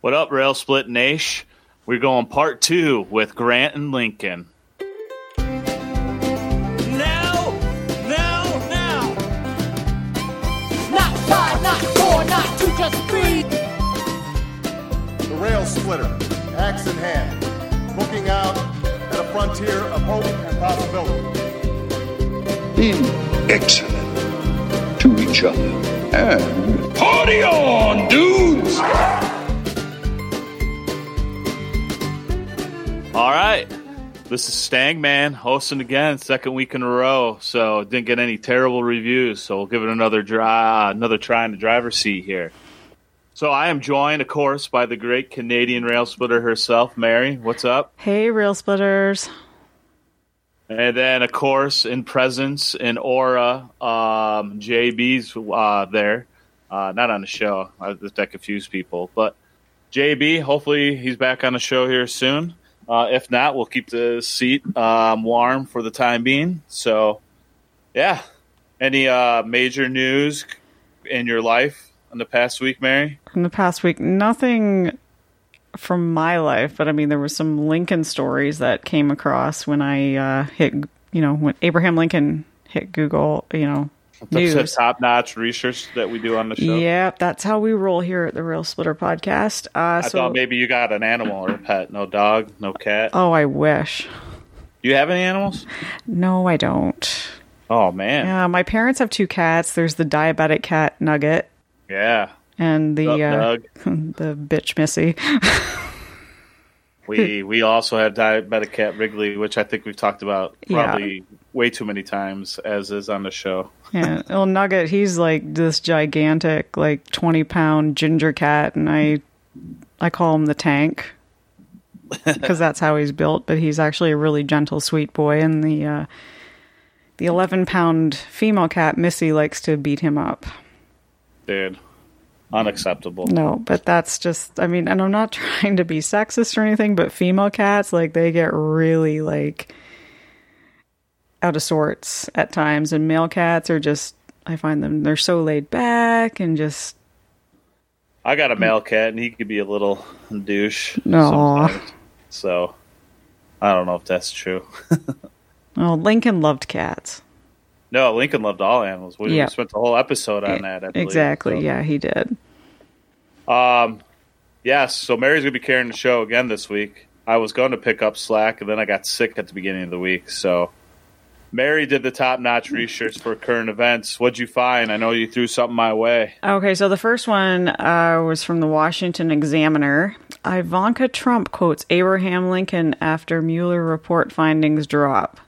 What up, Rail Split Nash? We're going part two with Grant and Lincoln. Now, now, now. Not five, not four, not two, just three. The rail splitter, axe in hand, looking out at a frontier of hope and possibility. being excellent to each other. And party on, dudes! All right. This is Stang Man hosting again, second week in a row. So didn't get any terrible reviews. So we'll give it another try, another try in the driver's seat here. So I am joined, of course, by the great Canadian rail splitter herself, Mary. What's up? Hey, rail Splitters. And then, of course, in presence, in aura, um, JB's uh, there. Uh, not on the show. I, that confused people. But JB, hopefully he's back on the show here soon. Uh, if not, we'll keep the seat um, warm for the time being. So, yeah. Any uh, major news in your life in the past week, Mary? In the past week, nothing from my life, but I mean, there was some Lincoln stories that came across when I uh, hit, you know, when Abraham Lincoln hit Google, you know, That's news. top notch research that we do on the show. Yep, that's how we roll here at the Rail Splitter podcast. Uh, I so, thought maybe you got an animal or a pet. No dog, no cat. oh, I wish. Do you have any animals? No, I don't. Oh man, Yeah, my parents have two cats. There's the diabetic cat Nugget yeah. and the uh, the bitch Missy. We we also had diabetic cat Wrigley, which I think we've talked about Yeah. probably way too many times, as is on the show. Yeah, well, Nugget, he's like this gigantic, like twenty pound ginger cat, and I, I call him the tank because that's how he's built. But he's actually a really gentle, sweet boy, and the uh, the eleven pound female cat Missy likes to beat him up. Dude, unacceptable. No, but that's just, I mean, and I'm not trying to be sexist or anything, but female cats, like, they get really, like, out of sorts at times. And male cats are just, I find them, they're so laid back and just, I got a male cat, and he could be a little douche. No. So I don't know if that's true. well, Lincoln loved cats. No, Lincoln loved all animals. We Yeah. spent the whole episode on that. I exactly. So- Yeah, he did. Um, yes. So Mary's gonna be carrying the show again this week. I was going to pick up slack, and then I got sick at the beginning of the week. So Mary did the top-notch research for current events. What'd you find? I know you threw something my way. Okay, so the first one uh, was from the Washington Examiner. Ivanka Trump quotes Abraham Lincoln after Mueller report findings drop.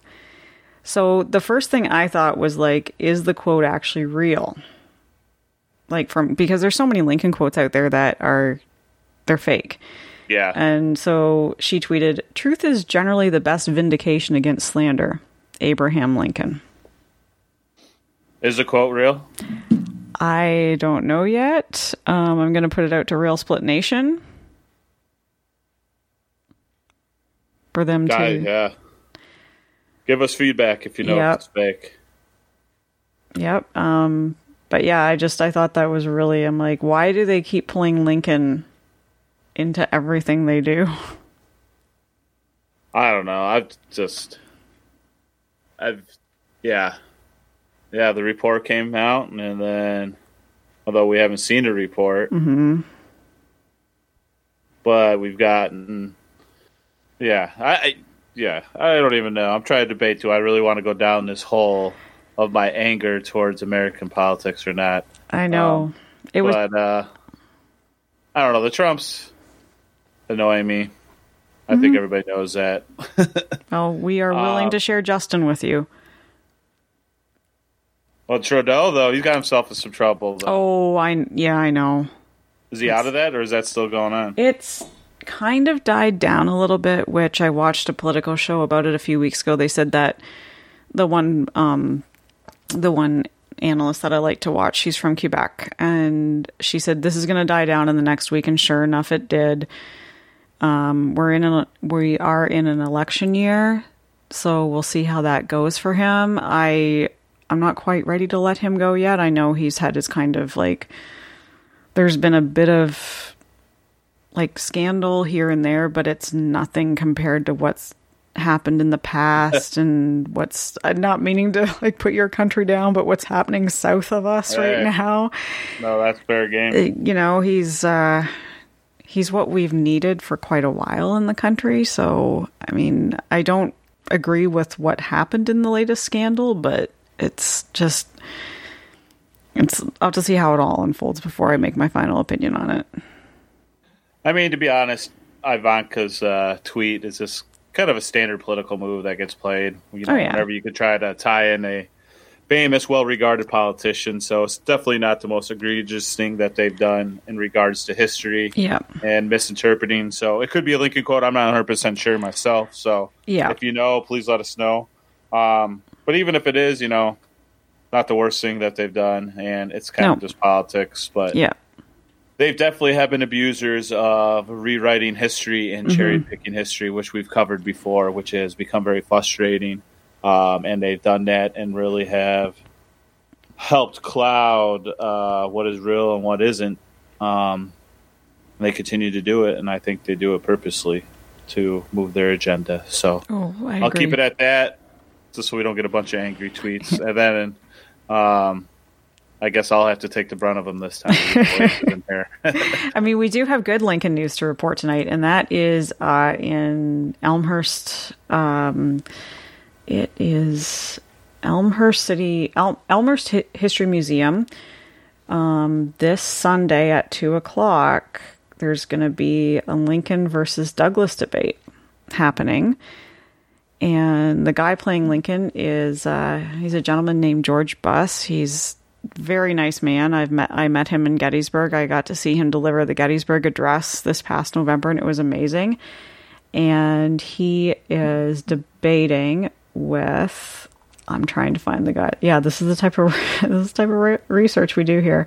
So the first thing I thought was like, is the quote actually real? Like from because there's so many Lincoln quotes out there that are they're fake. Yeah. And so she tweeted, "Truth is generally the best vindication against slander." Abraham Lincoln. Is the quote real? I don't know yet. Um, I'm going to put it out to Real Split Nation for them Guy, to. yeah. Give us feedback if you know Yep. if it's fake. Yep. Um, but yeah, I just I thought that was really. I'm like, why do they keep pulling Lincoln into everything they do? I don't know. I've just, I've, yeah, yeah. The report came out, and then, although we haven't seen the report, hmm but we've gotten, yeah, I, I, yeah, I don't even know. I'm trying to debate. Do I really want to go down this hole of my anger towards American politics or not? I know Um, it was. but uh, I don't know. The Trumps annoy me. I think everybody knows that. oh, we are willing uh, to share Justin with you. Well, Trudeau though, he's got himself in some trouble. Though. Oh, I yeah, I know. Is he out of that, or is that still going on? It's kind of died down a little bit, which I watched a political show about it a few weeks ago. They said that the one um the one analyst that I like to watch, she's from Quebec, and she said this is going to die down in the next week and sure enough it did. Um we're in a we are in an election year, so we'll see how that goes for him. I I'm not quite ready to let him go yet. I know he's had his kind of like there's been a bit of like scandal here and there, but it's nothing compared to what's happened in the past and what's I'm not meaning to like put your country down, but what's happening south of us right Right. now. No, that's fair game. Uh, You know, he's uh he's what we've needed for quite a while in the country. So, I mean, I don't agree with what happened in the latest scandal, but it's just it's I'll have to see how it all unfolds before I make my final opinion on it. I mean, to be honest, Ivanka's uh, tweet is just kind of a standard political move that gets played. You know, Oh, yeah. whenever you could try to tie in a famous, well-regarded politician. So it's definitely not the most egregious thing that they've done in regards to history Yeah. and misinterpreting. So it could be a Lincoln quote. I'm not 100 percent sure myself. So Yeah. if you know, please let us know. Um, but even if it is, you know, not the worst thing that they've done, and it's kind of just politics. But Yeah. They've definitely have been abusers of rewriting history and cherry picking history, which we've covered before, which has become very frustrating. Um, and they've done that and really have helped cloud uh, what is real and what isn't. Um, and they continue to do it, and I think they do it purposely to move their agenda. So Oh, I'll keep it at that, just so we don't get a bunch of angry tweets. and then, um, I guess I'll have to take the brunt of them this time. I mean, we do have good Lincoln news to report tonight, and that is uh, in Elmhurst. Um, it is Elmhurst City, El- Elmhurst Hi- History Museum. Um, this Sunday at two o'clock, there's going to be a Lincoln versus Douglas debate happening. And the guy playing Lincoln is uh, he's a gentleman named George Buss. He's very nice man. I've met I met him in Gettysburg. I got to see him deliver the Gettysburg Address this past November, and it was amazing. And he is debating with. I'm trying to find the guy. Yeah, this is the type of this is type of re- research we do here.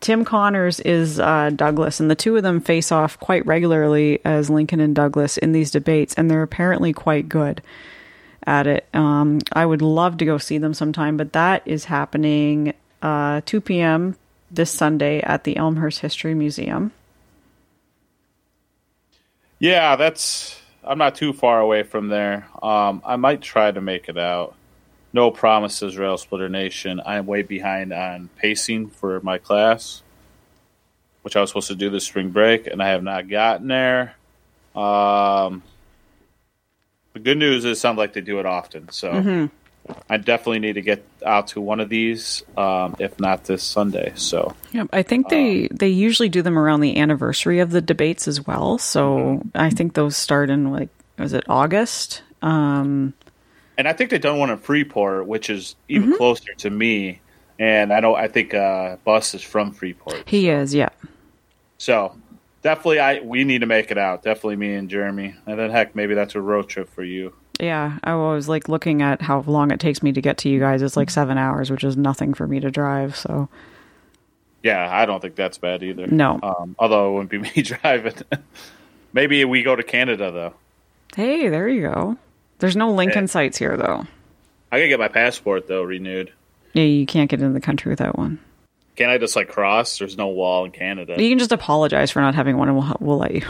Tim Connors is uh, Douglas, and the two of them face off quite regularly as Lincoln and Douglas in these debates, and they're apparently quite good at it. Um, I would love to go see them sometime, but that is happening uh, 2 p.m. this Sunday at the Elmhurst History Museum. yeah, that's. I'm not too far away from there. Um, I might try to make it out. No promises, Rail Splitter Nation. I'm way behind on pacing for my class, which I was supposed to do this spring break, and I have not gotten there. Um, the good news is, it sounds like they do it often. So I definitely need to get out to one of these, um, if not this Sunday. So Yep, I think they they usually do them around the anniversary of the debates as well. So I think those start in like was it August? Um, and I think they've done one in Freeport, which is even closer to me. And I know I think uh, Buss is from Freeport, he is, yeah. so definitely I we need to make it out. Definitely me and Jeremy, and then heck, maybe that's a road trip for you. Yeah, I was like looking at how long it takes me to get to you guys. It's like seven hours, which is nothing for me to drive. So Yeah, I don't think that's bad either. No. um, although it wouldn't be me driving. maybe we go to Canada though. hey, there you go. There's no Lincoln Yeah. sites here though. I gotta get my passport though renewed. Yeah, you can't get into the country without one. Can I just like cross? There's no wall in Canada. You can just apologize for not having one, and we'll we'll let you.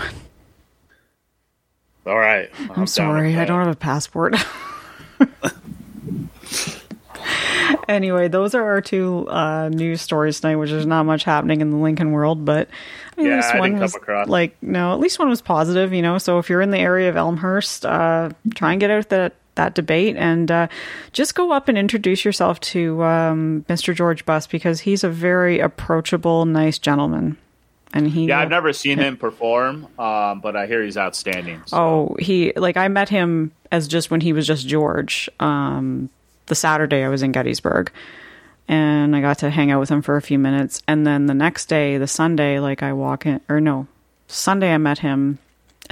All right, I'm sorry, I don't have a passport. anyway, those are our two uh, news stories tonight, which is not much happening in the Lincoln world, but at Yeah, least I one was like no, at least one was positive, you know. So if you're in the area of Elmhurst, uh, try and get out that that debate and uh, just go up and introduce yourself to um, Mr. George Buss because he's a very approachable, nice gentleman, and he Yeah, I've never seen him perform, um, but I hear he's outstanding. so- Oh, he like I met him as just when he was just George. Um, the Saturday I was in Gettysburg, and I got to hang out with him for a few minutes. And then the next day, the Sunday, like I walk in, or no, Sunday I met him,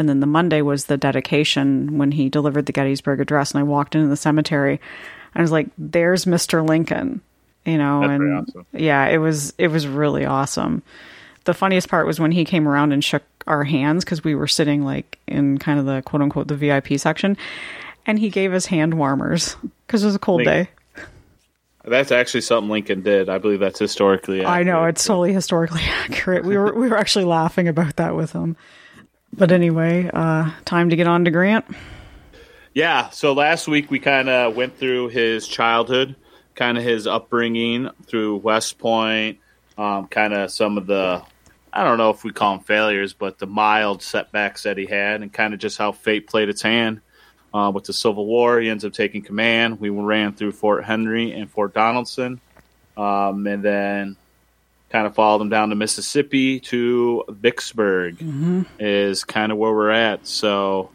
and then the Monday was the dedication when he delivered the Gettysburg Address, and I walked into the cemetery. And I was like, "There's Mr. Lincoln," you know, That's and awesome. yeah, it was it was really awesome. The funniest part was when he came around and shook our hands because we were sitting like in kind of the quote unquote the VIP section, and he gave us hand warmers because it was a cold Like- day. That's actually something Lincoln did. I believe that's historically. I know it's totally historically accurate. We were we were actually laughing about that with him. But anyway, uh, time to get on to Grant. Yeah. So last week we kind of went through his childhood, kind of his upbringing through West Point, um, kind of some of the, I don't know if we call them failures, but the mild setbacks that he had, and kind of just how fate played its hand. Uh, with the Civil War, he ends up taking command. We ran through Fort Henry and Fort Donelson, um, and then kind of followed him down to Mississippi to Vicksburg is kind of where we're at. So,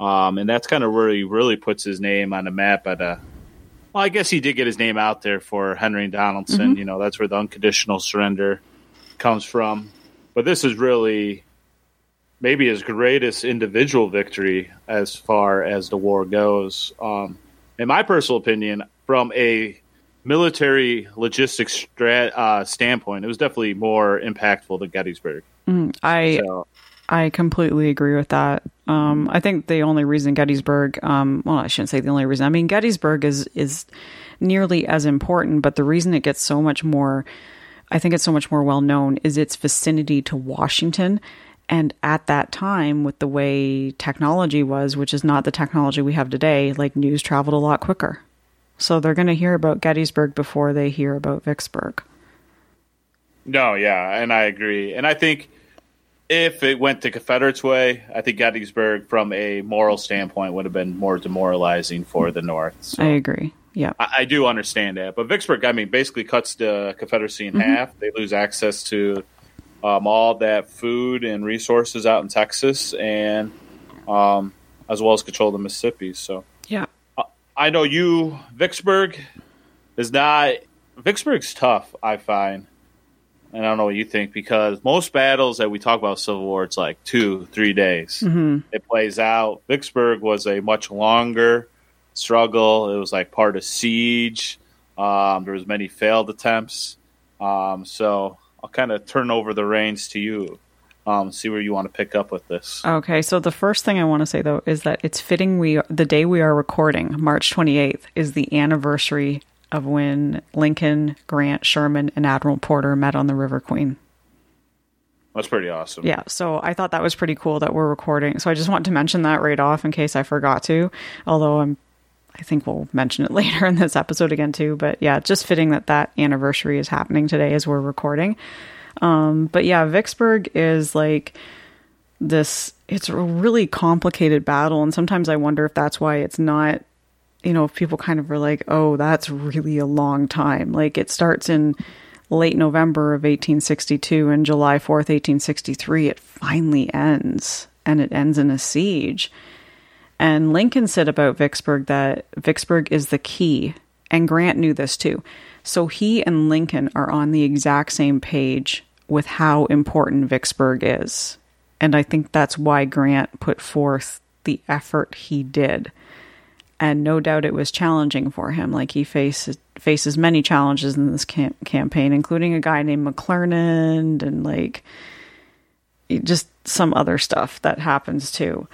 um, and that's kind of where he really puts his name on the map. At a, well, I guess he did get his name out there for Henry Donelson. You know, that's where the unconditional surrender comes from. But this is really maybe his greatest individual victory as far as the war goes. Um, in my personal opinion, from a military logistics strat, uh, standpoint, it was definitely more impactful than Gettysburg. I So, I completely agree with that. Um, I think the only reason Gettysburg, um, well, I shouldn't say the only reason. I mean, Gettysburg is is nearly as important, but the reason it gets so much more, I think it's so much more well known, is its vicinity to Washington. And at that time, with the way technology was, which is not the technology we have today, like news traveled a lot quicker. So they're going to hear about Gettysburg before they hear about Vicksburg. No, yeah, and I agree. And I think if it went the Confederates' way, I think Gettysburg, from a moral standpoint, would have been more demoralizing for the North. So I agree. Yeah. I, I do understand that. But Vicksburg, I mean, basically cuts the Confederacy in half. They lose access to um, all that food and resources out in Texas, and um, as well as control the Mississippi. So Yeah. I know you, Vicksburg is not. Vicksburg's tough, I find. And I don't know what you think because most battles that we talk about Civil War, it's like two, three days. It plays out. Vicksburg was a much longer struggle. It was like part of siege. Um, there was many failed attempts. Um, so I'll kind of turn over the reins to you. Um, see where you want to pick up with this. Okay, so the first thing I want to say though is that it's fitting we the day we are recording, March 28th, is the anniversary of when Lincoln, Grant, Sherman, and Admiral Porter met on the River Queen. That's pretty awesome. Yeah, so I thought that was pretty cool that we're recording. So I just want to mention that right off in case I forgot to. Although I'm I think we'll mention it later in this episode again too, but yeah, just fitting that that anniversary is happening today as we're recording. Um but yeah, Vicksburg is like this it's a really complicated battle and sometimes I wonder if that's why it's not you know, if people kind of are like, "Oh, that's really a long time." Like it starts in late November of 1862 and July 4th, 1863 it finally ends and it ends in a siege. And Lincoln said about Vicksburg that Vicksburg is the key, and Grant knew this too. So he and Lincoln are on the exact same page with how important Vicksburg is. And I think that's why Grant put forth the effort he did. And no doubt it was challenging for him. Like he faces faces many challenges in this cam- campaign, including a guy named McClernand and like just some other stuff that happens too.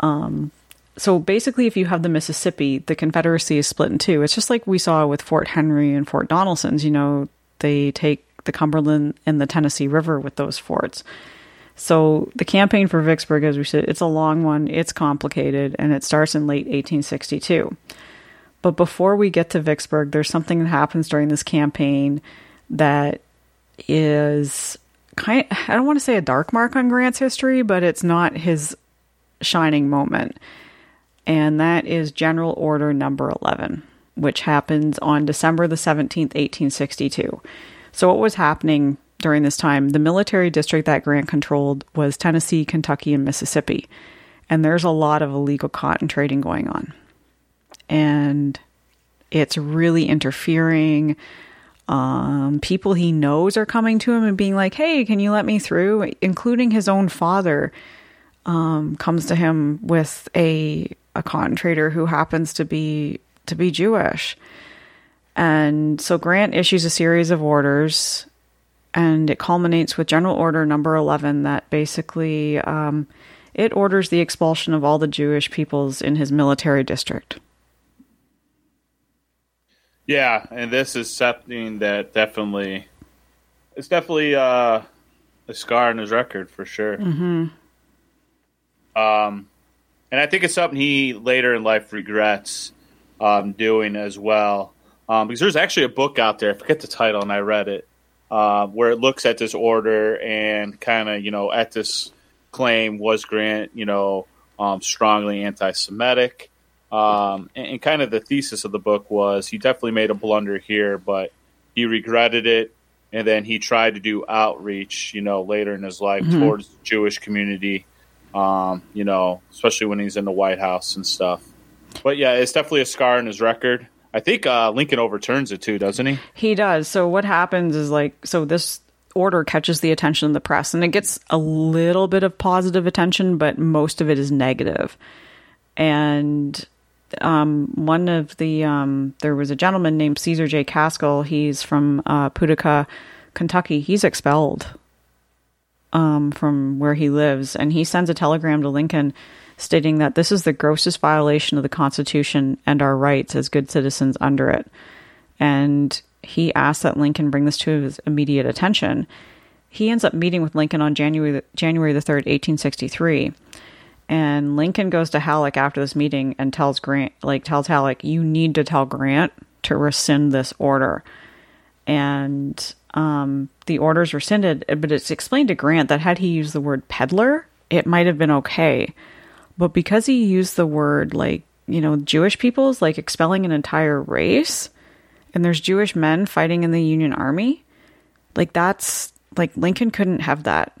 Um, so basically, if you have the Mississippi, the Confederacy is split in two. It's just like we saw with Fort Henry and Fort Donelson's. You know, they take the Cumberland and the Tennessee River with those forts. So the campaign for Vicksburg, as we said, it's a long one, it's complicated, and it starts in late 1862. But before we get to Vicksburg, there's something that happens during this campaign that is kind of, I don't want to say a dark mark on Grant's history, but it's not his shining moment. And that is General Order number 11, which happens on December the 17th, 1862. So what was happening during this time? The military district that Grant controlled was Tennessee, Kentucky, and Mississippi. And there's a lot of illegal cotton trading going on. And it's really interfering. Um, people he knows are coming to him and being like, "Hey, can you let me through?" Including his own father, um, comes to him with a a cotton trader who happens to be to be Jewish, and so Grant issues a series of orders, and it culminates with General Order Number Eleven that basically um, it orders the expulsion of all the Jewish peoples in his military district. Yeah, and this is something that definitely it's definitely uh, a scar on his record for sure. Mm-hmm. Um, and I think it's something he later in life regrets um, doing as well. Um, because there's actually a book out there, I forget the title, and I read it, uh, where it looks at this order and kind of, you know, at this claim was Grant, you know, um, strongly anti Semitic. Um, and, and kind of the thesis of the book was he definitely made a blunder here, but he regretted it. And then he tried to do outreach, you know, later in his life towards the Jewish community, um, you know, especially when he's in the White House and stuff. But yeah, it's definitely a scar in his record. I think uh, Lincoln overturns it too, doesn't he? He does. So what happens is like so this order catches the attention of the press and it gets a little bit of positive attention, but most of it is negative. And um, one of the um, there was a gentleman named Cesar J. Kaskel. He's from uh, Kentucky. He's expelled um, from where he lives, and he sends a telegram to Lincoln stating that this is the grossest violation of the Constitution and our rights as good citizens under it. And he asks that Lincoln bring this to his immediate attention. He ends up meeting with Lincoln on January January the third, eighteen sixty three. And Lincoln goes to Halleck after this meeting and tells Grant, like, tells Halleck, you need to tell Grant to rescind this order. And um, the order's rescinded, but it's explained to Grant that had he used the word peddler, it might have been okay. But because he used the word, like, you know, Jewish peoples, like expelling an entire race, and there's Jewish men fighting in the Union Army, like, that's, like, Lincoln couldn't have that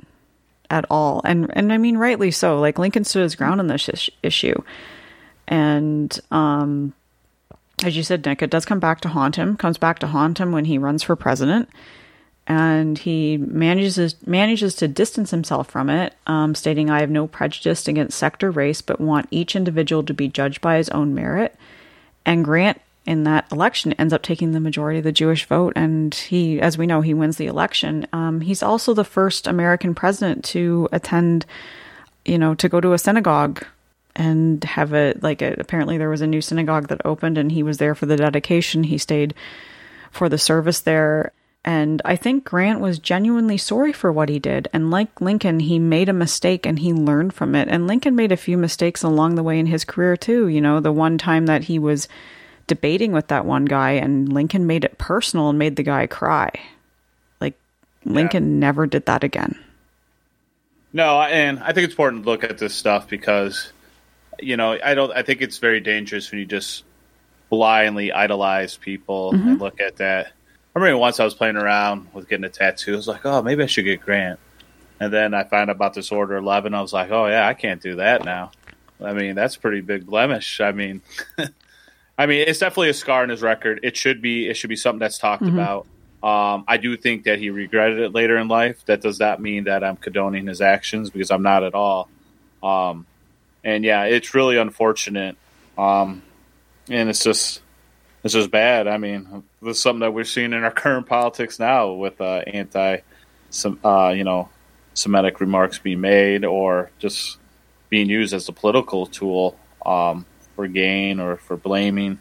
at all. And and I mean rightly so. Like Lincoln stood his ground on this issue. And um as you said, Nick, it does come back to haunt him. Comes back to haunt him when he runs for president, and he manages manages to distance himself from it, um, stating, "I have no prejudice against sect or race, but want each individual to be judged by his own merit." And Grant, in that election, ends up taking the majority of the Jewish vote, and he, as we know, he wins the election. Um, he's also the first American president to attend, you know, to go to a synagogue and have a like a, apparently there was a new synagogue that opened and he was there for the dedication he stayed for the service there and i think grant was genuinely sorry for what he did. And like lincoln he made a mistake and he learned from it. And lincoln made a few mistakes along the way in his career too. You know the one time that he was debating with that one guy and lincoln made it personal and made the guy cry. Like lincoln never did that again. No, and I think it's important to look at this stuff because, you know, I don't. I think it's very dangerous when you just blindly idolize people and mm-hmm. look at that. I remember once I was playing around with getting a tattoo. I was like, oh, maybe I should get Grant. And then I found out about this Order 11. I was like, oh, yeah, I can't do that now. I mean, that's a pretty big blemish. I mean, I mean, it's definitely a scar in his record. It should be. It should be something that's talked about. Um, I do think that he regretted it later in life. That does not mean that I'm condoning his actions because I'm not at all. Um, and yeah, it's really unfortunate. Um, and it's just it's just bad. I mean, this is something that we're seeing in our current politics now with uh, anti, some uh, you know, Semitic remarks being made or just being used as a political tool um, for gain or for blaming.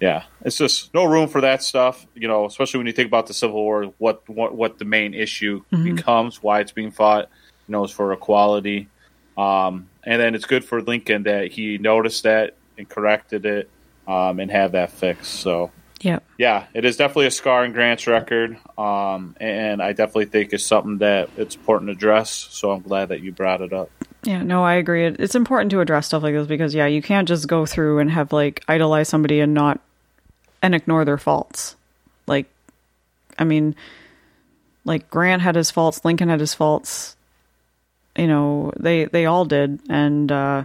Yeah, it's just no room for that stuff. You know, especially when you think about the Civil War, what what, what the main issue becomes, why it's being fought. You know, is for equality. Um, and then it's good for Lincoln that he noticed that and corrected it um, and have that fixed. So yep yeah, it is definitely a scar in Grant's record, um, and I definitely think it's something that it's important to address. So I'm glad that you brought it up. Yeah, no, I agree. It's important to address stuff like this because yeah, you can't just go through and have like idolize somebody and not and ignore their faults. Like I mean like Grant had his faults, Lincoln had his faults. You know, they they all did and uh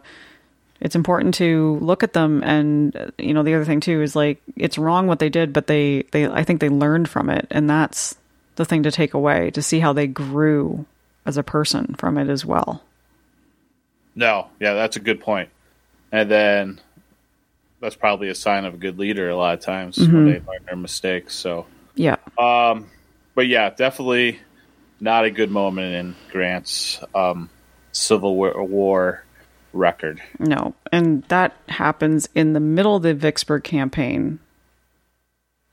it's important to look at them and you know the other thing too is like it's wrong what they did but they they I think they learned from it and that's the thing to take away to see how they grew as a person from it as well. No, yeah, that's a good point. And then that's probably a sign of a good leader a lot of times when they learn their mistakes. So, Yeah. um, but yeah, definitely not a good moment in Grant's um, Civil War, War record. No, and that happens in the middle of the Vicksburg campaign,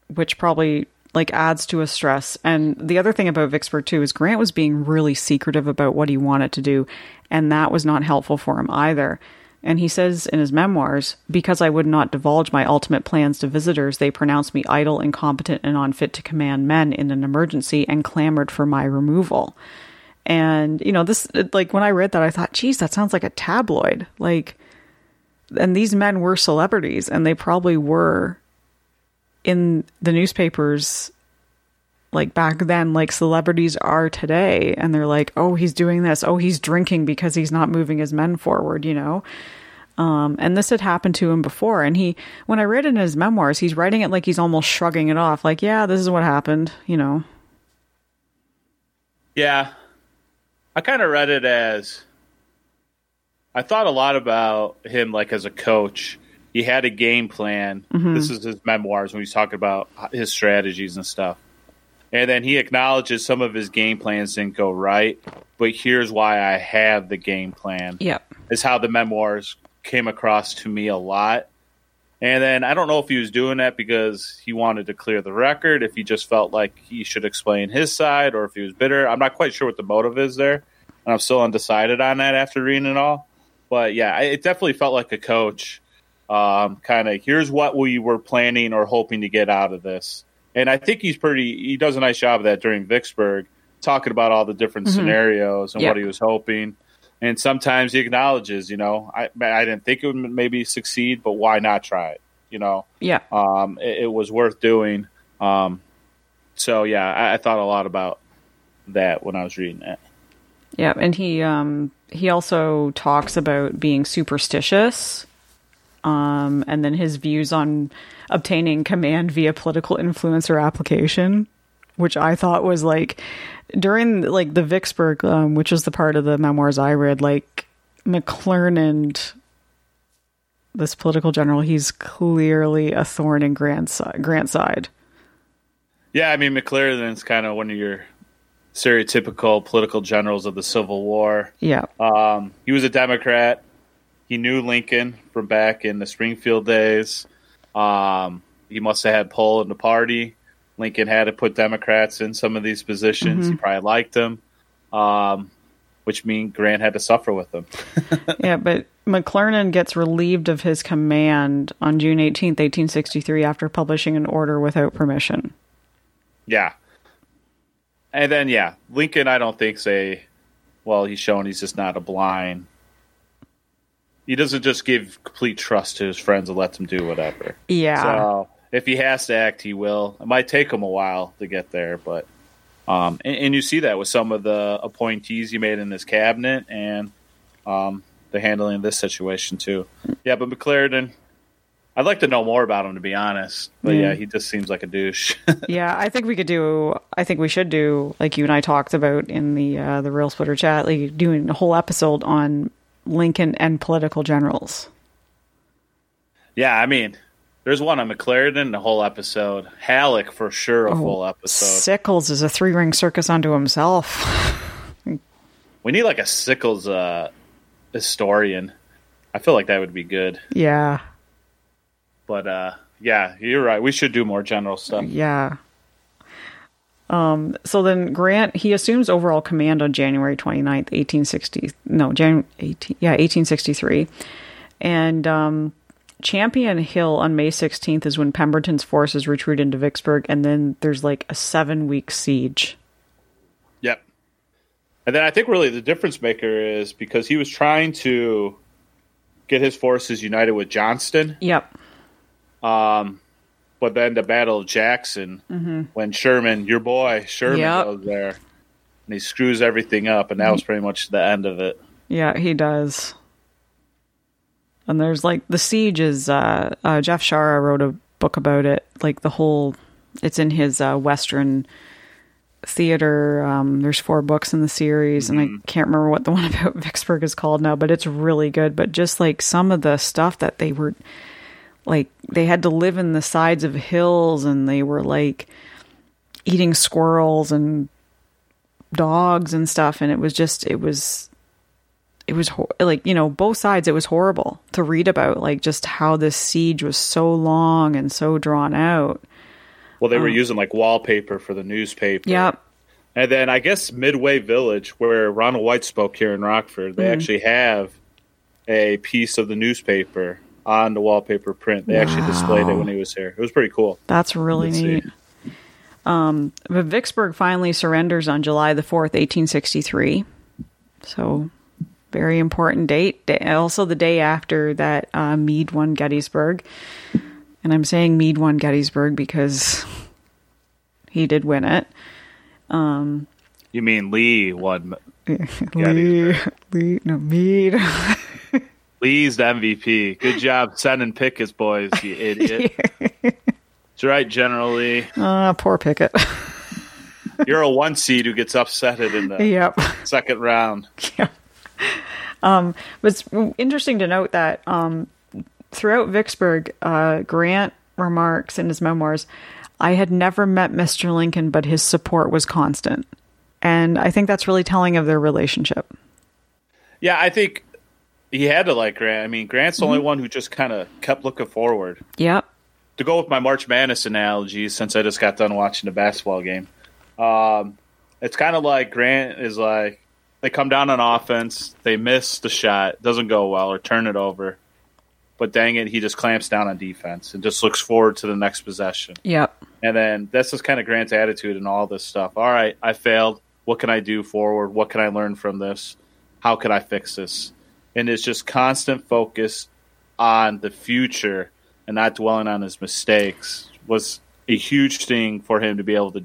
which probably like adds to a stress. And the other thing about Vicksburg too is Grant was being really secretive about what he wanted to do, and that was not helpful for him either. And he says in his memoirs, because I would not divulge my ultimate plans to visitors, they pronounced me idle, incompetent, and unfit to command men in an emergency and clamored for my removal. And, you know, this, like, when I read that, I thought, geez, that sounds like a tabloid. Like, and these men were celebrities, and they probably were in the newspapers like back then like celebrities are today. And they're like oh he's doing this. Oh he's drinking because he's not moving his men forward you know? Um, and this had happened to him before. And he when i read it in his memoirs he's writing it like he's almost shrugging it off. Like yeah this is what happened you know? Yeah. I kind of read it as I thought a lot about him like as a coach. He had a game plan. Mm-hmm. This is his memoirs when he's talking about his strategies and stuff. And then he acknowledges some of his game plans didn't go right, but here's why I have the game plan. yep Is how the memoirs came across to me a lot. And then I don't know if he was doing that because he wanted to clear the record, if he just felt like he should explain his side, or if he was bitter. I'm not quite sure what the motive is there. And I'm still undecided on that after reading it all. But yeah, it definitely felt like a coach. Um, kind of, here's what we were planning or hoping to get out of this. And I think he's pretty, he does a nice job of that during Vicksburg, talking about all the different scenarios and Yep. what he was hoping and sometimes he acknowledges, you know, I I didn't think it would maybe succeed, but why not try it? You know, yeah um, it, it was worth doing. Um, so yeah, I, I thought a lot about that when I was reading that. Yeah, and he um he also talks about being superstitious. Um and then his views on obtaining command via political influence or application, which I thought was like during like the Vicksburg um, which is the part of the memoirs I read like McClernand this political general, he's clearly a thorn in Grant's, Grant's side. Yeah, I mean McClernand's kind of one of your stereotypical political generals of the Civil War. Yeah. Um, he was a Democrat. He knew Lincoln from back in the Springfield days. Um, he must have had pull in the party. Lincoln had to put Democrats in some of these positions. He probably liked them, um, which means Grant had to suffer with them. Yeah, but McClernand gets relieved of his command on June 18th, 1863, after publishing an order without permission. Yeah. And then, yeah, Lincoln, I don't think say, well, he's shown he's just not a blind. He doesn't just give complete trust to his friends and let them do whatever. Yeah. So if he has to act, he will. It might take him a while to get there, but um, and, and you see that with some of the appointees he made in his cabinet and um, the handling of this situation too. Yeah, but McClaren, I'd like to know more about him to be honest. But yeah, Yeah. he just seems like a douche. yeah, I think we could do. I think we should do like you and I talked about in the uh, the real splitter chat, like doing a whole episode on Lincoln and political generals. yeah, I mean, there's one on McClaren, the whole episode. Halleck for sure, a full episode. Sickles is a three ring circus unto himself. We need like a Sickles uh, historian. I feel like that would be good. yeah, But uh, yeah, you're right. We should do more general stuff. yeah. Um, so then Grant he assumes overall command on January 29th, 1860 no, Jan 18 yeah, 1863. And um Champion Hill on May 16th is when Pemberton's forces retreat into Vicksburg and then there's like a 7-week siege. Yep. And then I think really the difference maker is because he was trying to get his forces united with Johnston, Yep. But then the Battle of Jackson, when Sherman, your boy Sherman, Yep. goes there and he screws everything up, and that was pretty much the end of it. Yeah, he does. And there's like the siege is uh, uh Jeff Shaara wrote a book about it, like the whole it's in his uh Western theater. Um there's four books in the series and I can't remember what the one about Vicksburg is called now, but it's really good. But just like some of the stuff that they were like they had to live in the sides of hills and they were like eating squirrels and dogs and stuff and it was just it was it was hor- like you know both sides it was horrible to read about like just how this siege was so long and so drawn out Well, they were um, using like wallpaper for the newspaper. Yep. And then I guess Midway Village, where Ronald White spoke here in Rockford, they hmm. actually have a piece of the newspaper on the wallpaper print. They actually displayed it when he was here. It was pretty cool. That's really Let's see. neat. Um, but Vicksburg finally surrenders on July the 4th, 1863. So, very important date. Also, the day after that uh, Meade won Gettysburg. And I'm saying Meade won Gettysburg because he did win it. You mean Lee won? Lee, Lee, no, Meade. The MVP. Good job sending Pickett's boys, you idiot. That's right, General Lee. Ah, poor Pickett. You're a one seed who gets upsetted in the yep. second round. Yeah. But it's interesting to note that um, throughout Vicksburg, uh, Grant remarks in his memoirs, I had never met Mr. Lincoln, but his support was constant. And I think that's really telling of their relationship. Yeah, I think he had to like Grant. I mean, Grant's the only one who just kind of kept looking forward. Yep. to go with my March Madness analogy, since I just got done watching the basketball game, um, it's kind of like Grant is like they come down on offense, they miss the shot, doesn't go well, or turn it over, but dang it, he just clamps down on defense and just looks forward to the next possession. Yep. And then that's just kind of Grant's attitude and all this stuff. All right, I failed. What can I do forward? What can I learn from this? How can I fix this? And it's just constant focus on the future and not dwelling on his mistakes was a huge thing for him to be able to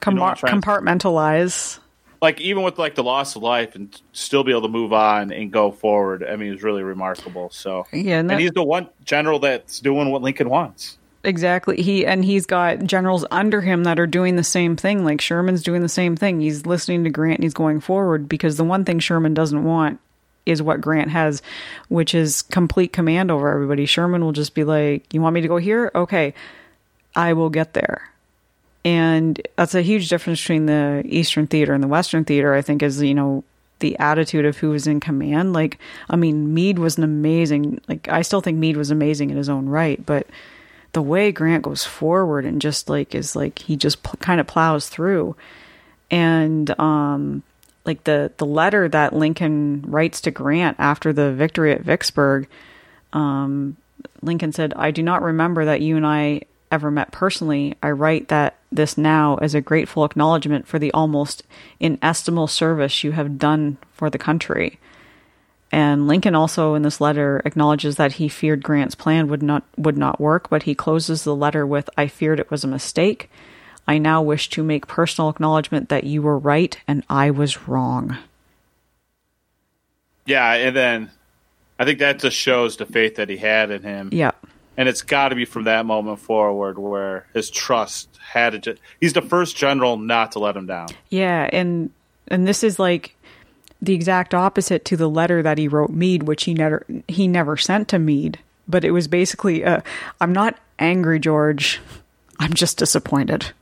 Com- You know to- compartmentalize. like even with like the loss of life and still be able to move on and go forward. I mean, it's really remarkable. So Yeah, and and he's the one general that's doing what Lincoln wants. Exactly. He and he's got generals under him that are doing the same thing. Like Sherman's doing the same thing. He's listening to Grant and he's going forward because the one thing Sherman doesn't want is what Grant has, which is complete command over everybody. Sherman will just be like, "You want me to go here? Okay. I will get there." And that's a huge difference between the Eastern Theater and the Western Theater, I think, is, you know, the attitude of who was in command. Like, I mean, Meade was an amazing, like, I still think Meade was amazing in his own right, but the way Grant goes forward and just like is like he just pl- kind of plows through, and um, like the the letter that Lincoln writes to Grant after the victory at Vicksburg, um, Lincoln said, "I do not remember that you and I ever met personally. I write that this now as a grateful acknowledgement for the almost inestimable service you have done for the country." And Lincoln also in this letter acknowledges that he feared Grant's plan would not would not work, but he closes the letter with I feared it was a mistake. I now wish to make personal acknowledgement that you were right and I was wrong. Yeah, and then I think that just shows the faith that he had in him. Yeah. And it's got to be from that moment forward where his trust had to. Ju- He's the first general not to let him down. Yeah, and and this is like the exact opposite to the letter that he wrote Meade, which he never he never sent to Meade. But it was basically, uh, I'm not angry, George. I'm just disappointed.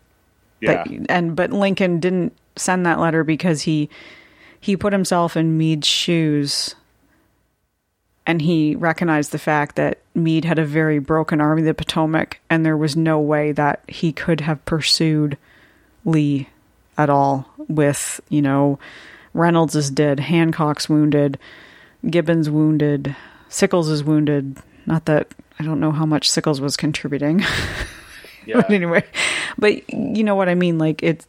Yeah, That, and but Lincoln didn't send that letter because he he put himself in Meade's shoes and he recognized the fact that Meade had a very broken army of the Potomac and there was no way that he could have pursued Lee at all with, you know, Reynolds is dead, Hancock's wounded, Gibbons wounded, Sickles is wounded. Not that I don't know how much Sickles was contributing. yeah. but anyway but you know what i mean? Like it's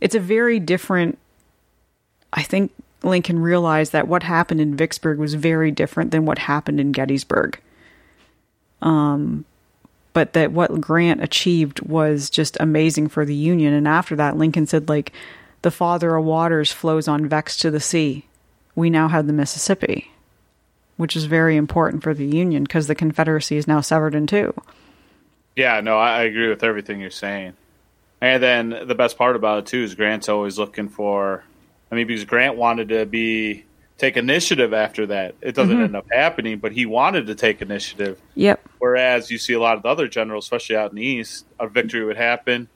it's a very different i think lincoln realized that what happened in vicksburg was very different than what happened in gettysburg. Um but that what grant achieved was just amazing for the union. And after that lincoln said like the father of waters flows on vex to the sea. We now have the mississippi which is very important for the union because the confederacy is now severed in two Yeah, no, I, agree with everything you're saying. And then the best part about it too is Grant's always looking for. I mean, because Grant wanted to be take initiative after that. It doesn't end up happening, but he wanted to take initiative. yep Whereas you see a lot of the other generals, especially out in the east, a victory would happen,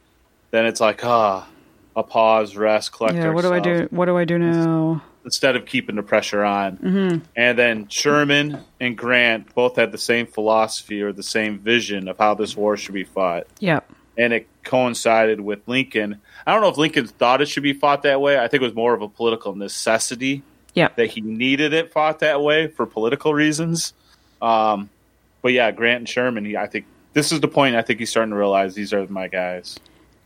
then it's like ah, a pause, rest, collect. yeah what do i do what do i do now Instead of keeping the pressure on, mm-hmm. and then Sherman and Grant both had the same philosophy or the same vision of how this war should be fought yep and it coincided with Lincoln. I don't know if Lincoln thought it should be fought that way. I think it was more of a political necessity Yeah. that he needed it fought that way for political reasons. Um, but yeah, Grant and Sherman. He, I think this is the point. I think he's starting to realize these are my guys.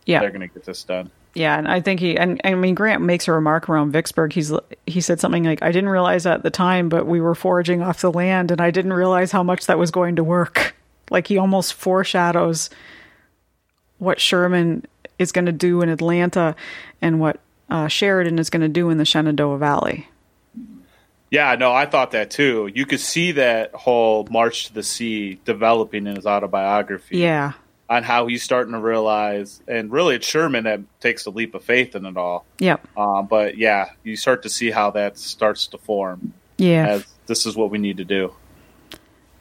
Yeah. They're going to get this done. Yeah, and I think he and I mean Grant makes a remark around Vicksburg. He's he said something like, "I didn't realize at the time, but we were foraging off the land, and I didn't realize how much that was going to work." Like he almost foreshadows what Sherman is going to do in Atlanta and what uh, Sheridan is going to do in the Shenandoah Valley. Yeah, no, I thought that too. You could see that whole March to the Sea developing in his autobiography. Yeah, On how he's starting to realize, and really it's Sherman that takes a leap of faith in it all. yep, Um, but yeah, you start to see how that starts to form yeah. as this is what we need to do.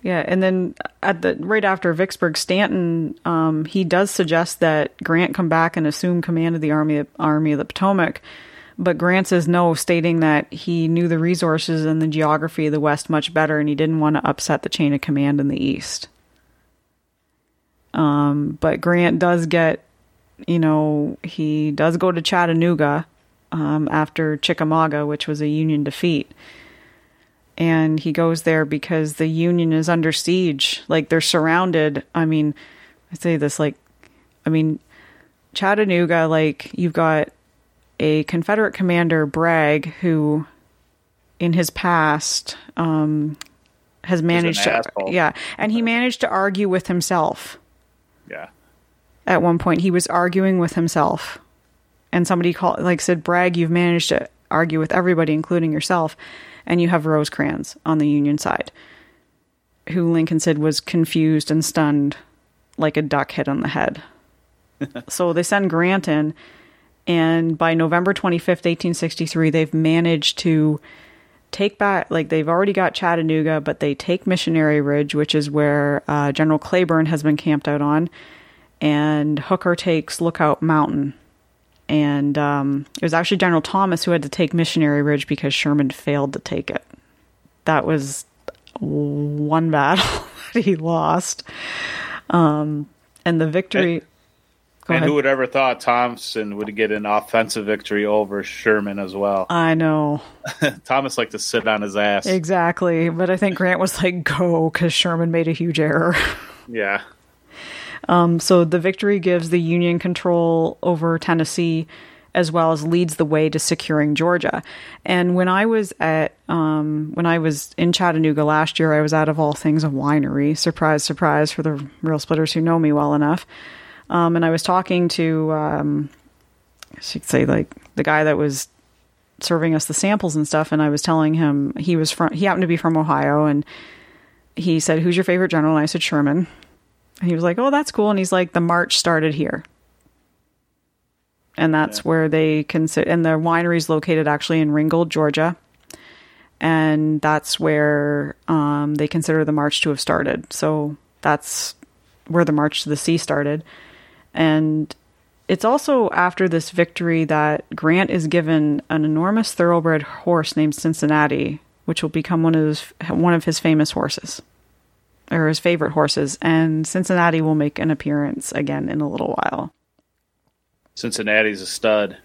Yeah, and then at the right after Vicksburg, Stanton um, he does suggest that Grant come back and assume command of the army Army of the Potomac, but Grant says no, stating that he knew the resources and the geography of the West much better, and he didn't want to upset the chain of command in the East. Um, but Grant does get, you know, he does go to Chattanooga um, after Chickamauga, which was a Union defeat. And he goes there because the union is under siege. Like they're surrounded. I mean i say this like i mean chattanooga like you've got a confederate commander bragg who in his past um has managed to asshole. yeah and he managed to argue with himself Yeah. at one point he was arguing with himself. And somebody called like said bragg you've managed to argue with everybody including yourself and you have rosecrans on the union side. Who lincoln said was confused and stunned like a duck hit on the head. So they send grant in and by november 25th 1863 they've managed to take back like they've already got chattanooga but they take missionary ridge which is where uh, general Cleburne has been camped out on and hooker takes lookout mountain. And um, it was actually general thomas who had to take missionary ridge because sherman failed to take it. That was one battle that he lost. Um, and the victory and ahead. who would ever thought Thomas would get an offensive victory over Sherman as well? i know Thomas liked to sit on his ass. exactly but i think grant was like go because sherman made a huge error Yeah. Um, So the victory gives the Union control over Tennessee as well as leads the way to securing Georgia. And when I was at um, when I was in Chattanooga last year, I was out of all things a winery. Surprise, surprise for the Rail Splitters who know me well enough. Um, and I was talking to um, I should say like the guy that was serving us the samples and stuff, and I was telling him he was from he happened to be from Ohio, and he said, "Who's your favorite general?" And I said, "Sherman." And he was like, "Oh, that's cool." And he's like, "The march started here." And that's where they consider and the winery's located actually in Ringgold, Georgia. And that's where um, they consider the march to have started. So that's where the march to the sea started. And it's also after this victory that Grant is given an enormous thoroughbred horse named Cincinnati, which will become one of his, one of his famous horses or his favorite horses, and Cincinnati will make an appearance again in a little while. Cincinnati's a stud.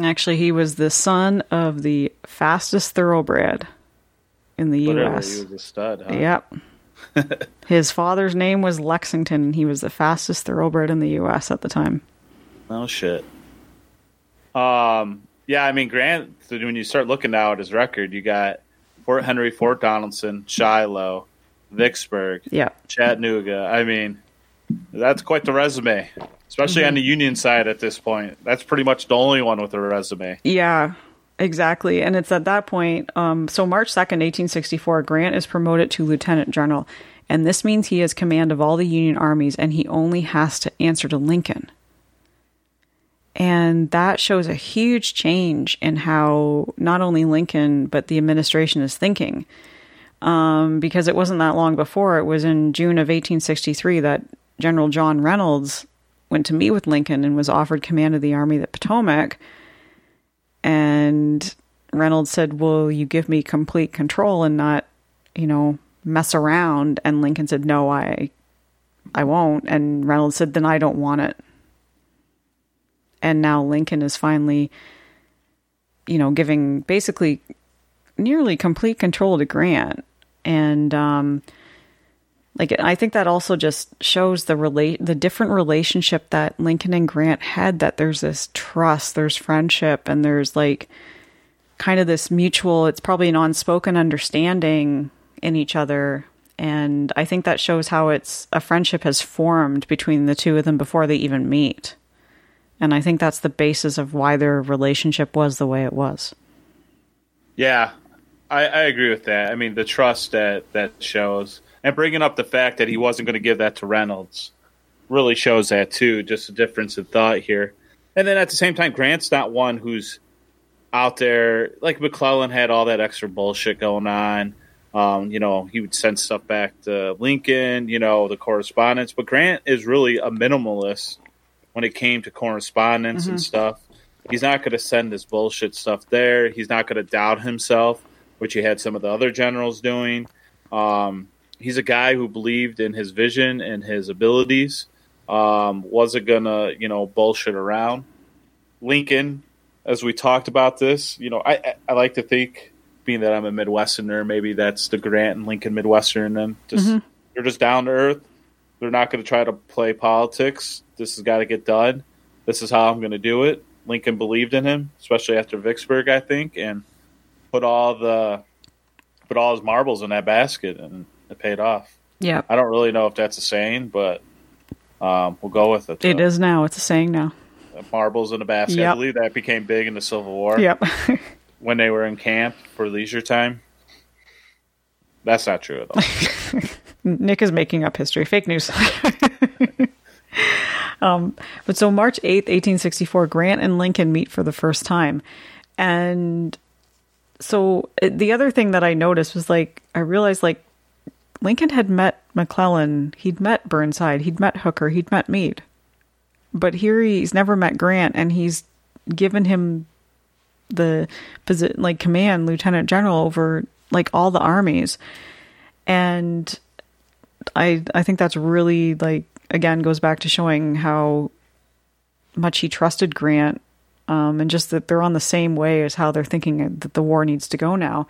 Actually, he was the son of the fastest thoroughbred in the Literally, U.S. he was a stud. Huh? Yep. His father's name was Lexington, and he was the fastest thoroughbred in the U.S. at the time. Oh shit. Um. Yeah, I mean Grant. When you start looking now at his record, you got Fort Henry, Fort Donelson, Shiloh, Vicksburg, Yeah. Chattanooga. I mean, that's quite the resume, especially on the Union side at this point. That's pretty much the only one with a resume. Yeah, exactly. And it's at that point. Um, so March 2nd, 1864, Grant is promoted to lieutenant general. And this means he has command of all the Union armies and he only has to answer to Lincoln. And that shows a huge change in how not only Lincoln, but the administration is thinking. Um, because it wasn't that long before, it was in June of 1863 that General John Reynolds went to meet with Lincoln and was offered command of the Army of the Potomac. And Reynolds said, Will you give me complete control and not, you know, mess around? And Lincoln said, No, I I won't. And Reynolds said, Then I don't want it. and now Lincoln is finally, you know, giving basically nearly complete control to Grant, and um, like I think that also just shows the relate the different relationship that Lincoln and Grant had. That there's this trust, there's friendship, and there's like kind of this mutual. It's probably an unspoken understanding in each other. And I think that shows how it's a friendship has formed between the two of them before they even meet. And I think that's the basis of why their relationship was the way it was. Yeah, I, I agree with that. I mean, the trust that that shows, and bringing up the fact that he wasn't going to give that to Reynolds, really shows that too. Just a difference in thought here. And then at the same time, Grant's not one who's out there like McClellan had all that extra bullshit going on. Um, you know, he would send stuff back to Lincoln, you know, the correspondence. But Grant is really a minimalist when it came to correspondence and stuff. He's not going to send this bullshit stuff there. He's not going to doubt himself, which he had some of the other generals doing. Um, he's a guy who believed in his vision and his abilities. Um, wasn't going to, you know, bullshit around. Lincoln, as we talked about this, you know, I, I, like to think, being that I'm a Midwesterner, maybe that's the Grant and Lincoln Midwestern. And just they're just down to earth. They're not going to try to play politics. This has got to get done. This is how I'm going to do it. Lincoln believed in him, especially after Vicksburg, I think, and put all the put all his marbles in that basket, and it paid off. Yeah. I don't really know if that's a saying, but um, we'll go with it. It though. is now. It's a saying now. marbles in a basket. I believe that became big in the Civil War Yep. when they were in camp for leisure time. That's not true at all. Nick is making up history. Fake news. um, but so March 8th, 1864, Grant and Lincoln meet for the first time. And so uh, the other thing that I noticed was like, I realized like Lincoln had met McClellan, he'd met Burnside, he'd met Hooker, he'd met Meade. But here he's never met Grant and he's given him the posi- like command lieutenant general over like all the armies. And I I think that's really like again goes back to showing how much he trusted Grant, um, and just that they're on the same way as how they're thinking that the war needs to go now.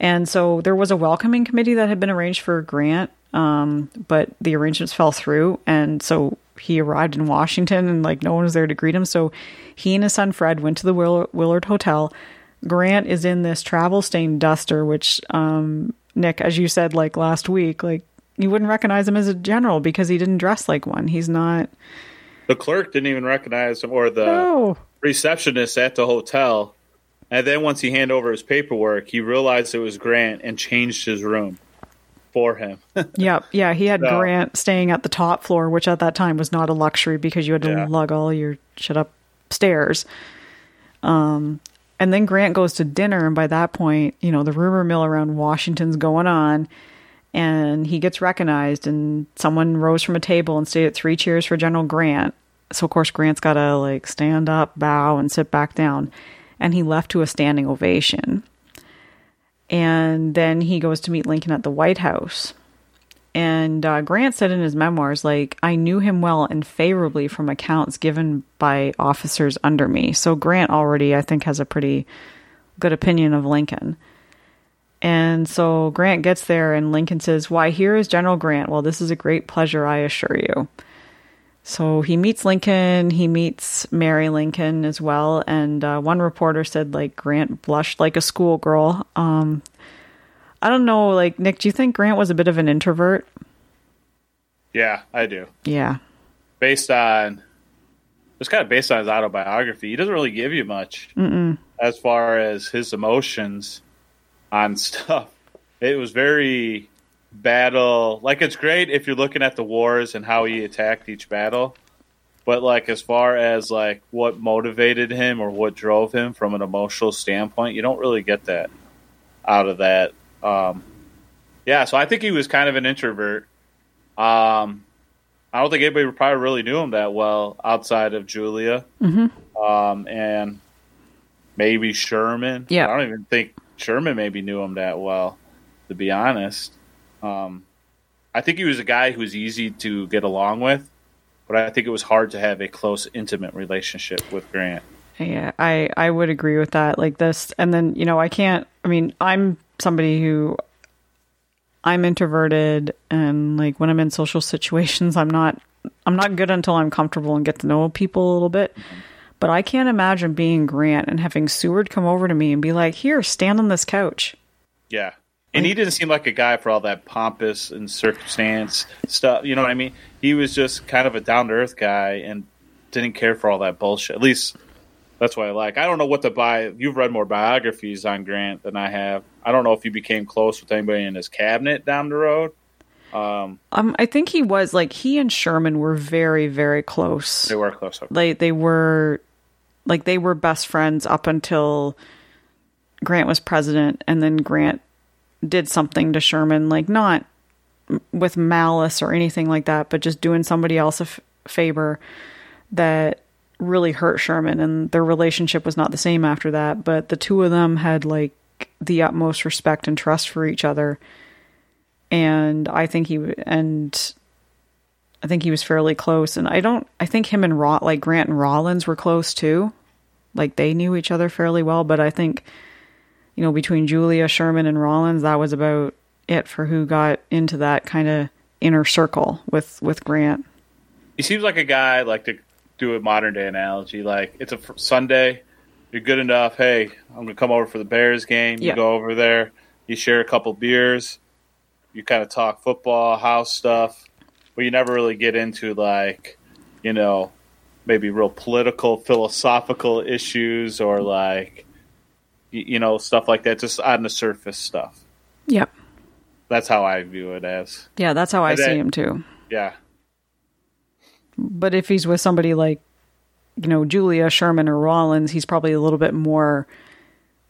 And so there was a welcoming committee that had been arranged for Grant, um, but the arrangements fell through, and so he arrived in Washington, and like no one was there to greet him. So he and his son Fred went to the Will- Willard Hotel. Grant is in this travel stained duster, which um, Nick, as you said like last week, like you wouldn't recognize him as a general because he didn't dress like one. He's not. the clerk didn't even recognize him, or the No. receptionist at the hotel. And then once he handed over his paperwork, he realized it was Grant and changed his room for him. Yep. Yeah, he had No. Grant staying at the top floor, which at that time was not a luxury because you had to Yeah. lug all your shit upstairs. Um, and then Grant goes to dinner, and by that point, you know, the rumor mill around Washington's going on, and he gets recognized, and someone rose from a table and stated three cheers for General Grant. So of course Grant's got to like stand up, bow, and sit back down, and he left to a standing ovation. And then he goes to meet Lincoln at the White House. And uh, Grant said in his memoirs, like, I knew him well and favorably from accounts given by officers under me. So Grant already, I think, has a pretty good opinion of Lincoln. And so Grant gets there, and Lincoln says, Why, here is General Grant. Well, this is a great pleasure, I assure you. So he meets Lincoln, he meets Mary Lincoln as well. And uh, one reporter said, like, Grant blushed like a schoolgirl. Um, I don't know, like, Nick, do you think Grant was a bit of an introvert? yeah, I do. Yeah. Based on it's kind of based on his autobiography. He doesn't really give you much as far as his emotions on stuff. It was very battle. Like it's great if you're looking at the wars and how he attacked each battle. But like as far as like what motivated him or what drove him from an emotional standpoint, you don't really get that out of that. Um, yeah, so I think he was kind of an introvert. Um, I don't think anybody probably really knew him that well outside of Julia um, and maybe Sherman. Yeah. I don't even think Sherman maybe knew him that well, to be honest. Um, I think he was a guy who was easy to get along with, but I think it was hard to have a close, intimate relationship with Grant. Yeah, I I would agree with that. Like this, and then you know, I can't. I mean, I'm somebody who I'm introverted, and like when I'm in social situations, I'm not I'm not good until I'm comfortable and get to know people a little bit. But I can't imagine being Grant and having Seward come over to me and be like, "Here, stand on this couch." Yeah. And he didn't seem like a guy for all that pompous and circumstance stuff. You know what I mean? He was just kind of a down to earth guy and didn't care for all that bullshit. At least that's what I like. I don't know what to buy. You've read more biographies on Grant than I have. I don't know if he became close with anybody in his cabinet down the road. Um, I think he was like he and Sherman were very, very close. They were close. Like they were, like they were best friends up until Grant was president, and then Grant did something to Sherman, like not with malice or anything like that, but just doing somebody else a f- favor that really hurt Sherman, and their relationship was not the same after that. But the two of them had like the utmost respect and trust for each other, and I think he and I think he was fairly close. And I don't, I think him and Raw, like Grant and Rawlins were close too. Like they knew each other fairly well, but I think you know, between Julia Sherman and Rawlins, that was about it for who got into that kind of inner circle with with Grant. He seems like a guy like to do a modern day analogy. Like it's a Sunday, you're good enough. Hey, I'm gonna come over for the Bears game. You Yeah. go over there, you share a couple beers, you kind of talk football, house stuff, but you never really get into like, you know, maybe real political, philosophical issues or like, you know, stuff like that. Just on the surface stuff. Yep. That's how I view it as. Yeah, that's how I And see then- him too. Yeah. But if he's with somebody like, you know, Julia Sherman or Rawlins, he's probably a little bit more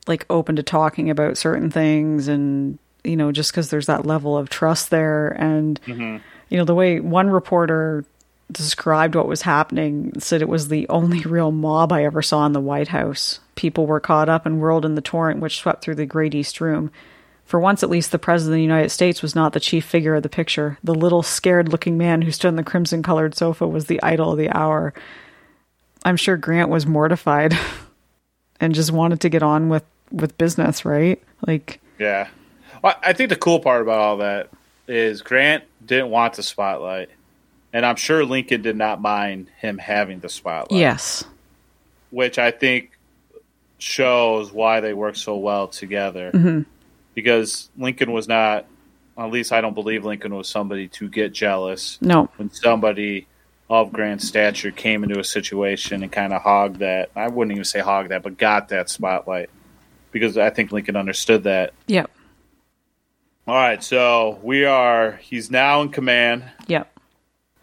like open to talking about certain things and, you know, just because there's that level of trust there. And, mm-hmm. you know, the way one reporter described what was happening said it was the only real mob I ever saw in the White House. People were caught up and whirled in the torrent which swept through the Great East Room. For once, at least, the President of the United States was not the chief figure of the picture. The little, scared looking man who stood on the crimson colored sofa was the idol of the hour. I'm sure Grant was mortified and just wanted to get on with, with business, right? Like, Yeah. Well, I think the cool part about all that is Grant didn't want the spotlight. And I'm sure Lincoln did not mind him having the spotlight. yes. Which I think shows why they work so well together. Mm-hmm. Because Lincoln was not, at least I don't believe Lincoln was somebody to get jealous No. when somebody of Grant's stature came into a situation and kind of hogged that. I wouldn't even say hog that, but got that spotlight. Because I think Lincoln understood that. Yep. All right, so we are. He's now in command. Yep.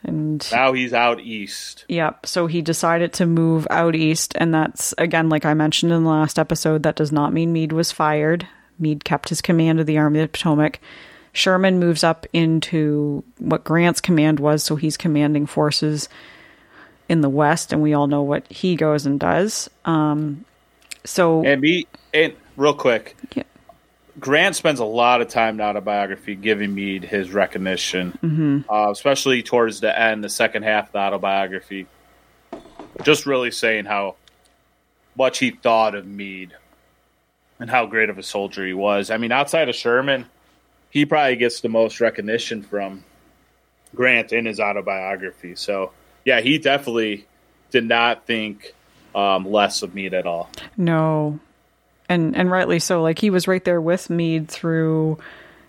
And Now he's out east. Yep. So he decided to move out east. And that's, again, like I mentioned in the last episode, that does not mean Meade was fired. Meade kept his command of the Army of the Potomac. Sherman moves up into what Grant's command was. So he's commanding forces in the west. And we all know what he goes and does. Um, so, And me, and real quick, Yeah. Grant spends a lot of time in autobiography giving Meade his recognition, Mm-hmm. uh, especially towards the end, the second half of the autobiography. Just really saying how much he thought of Meade and how great of a soldier he was. I mean, outside of Sherman, he probably gets the most recognition from Grant in his autobiography. So, yeah, he definitely did not think um, less of Meade at all. No. And and rightly so. Like he was right there with Meade through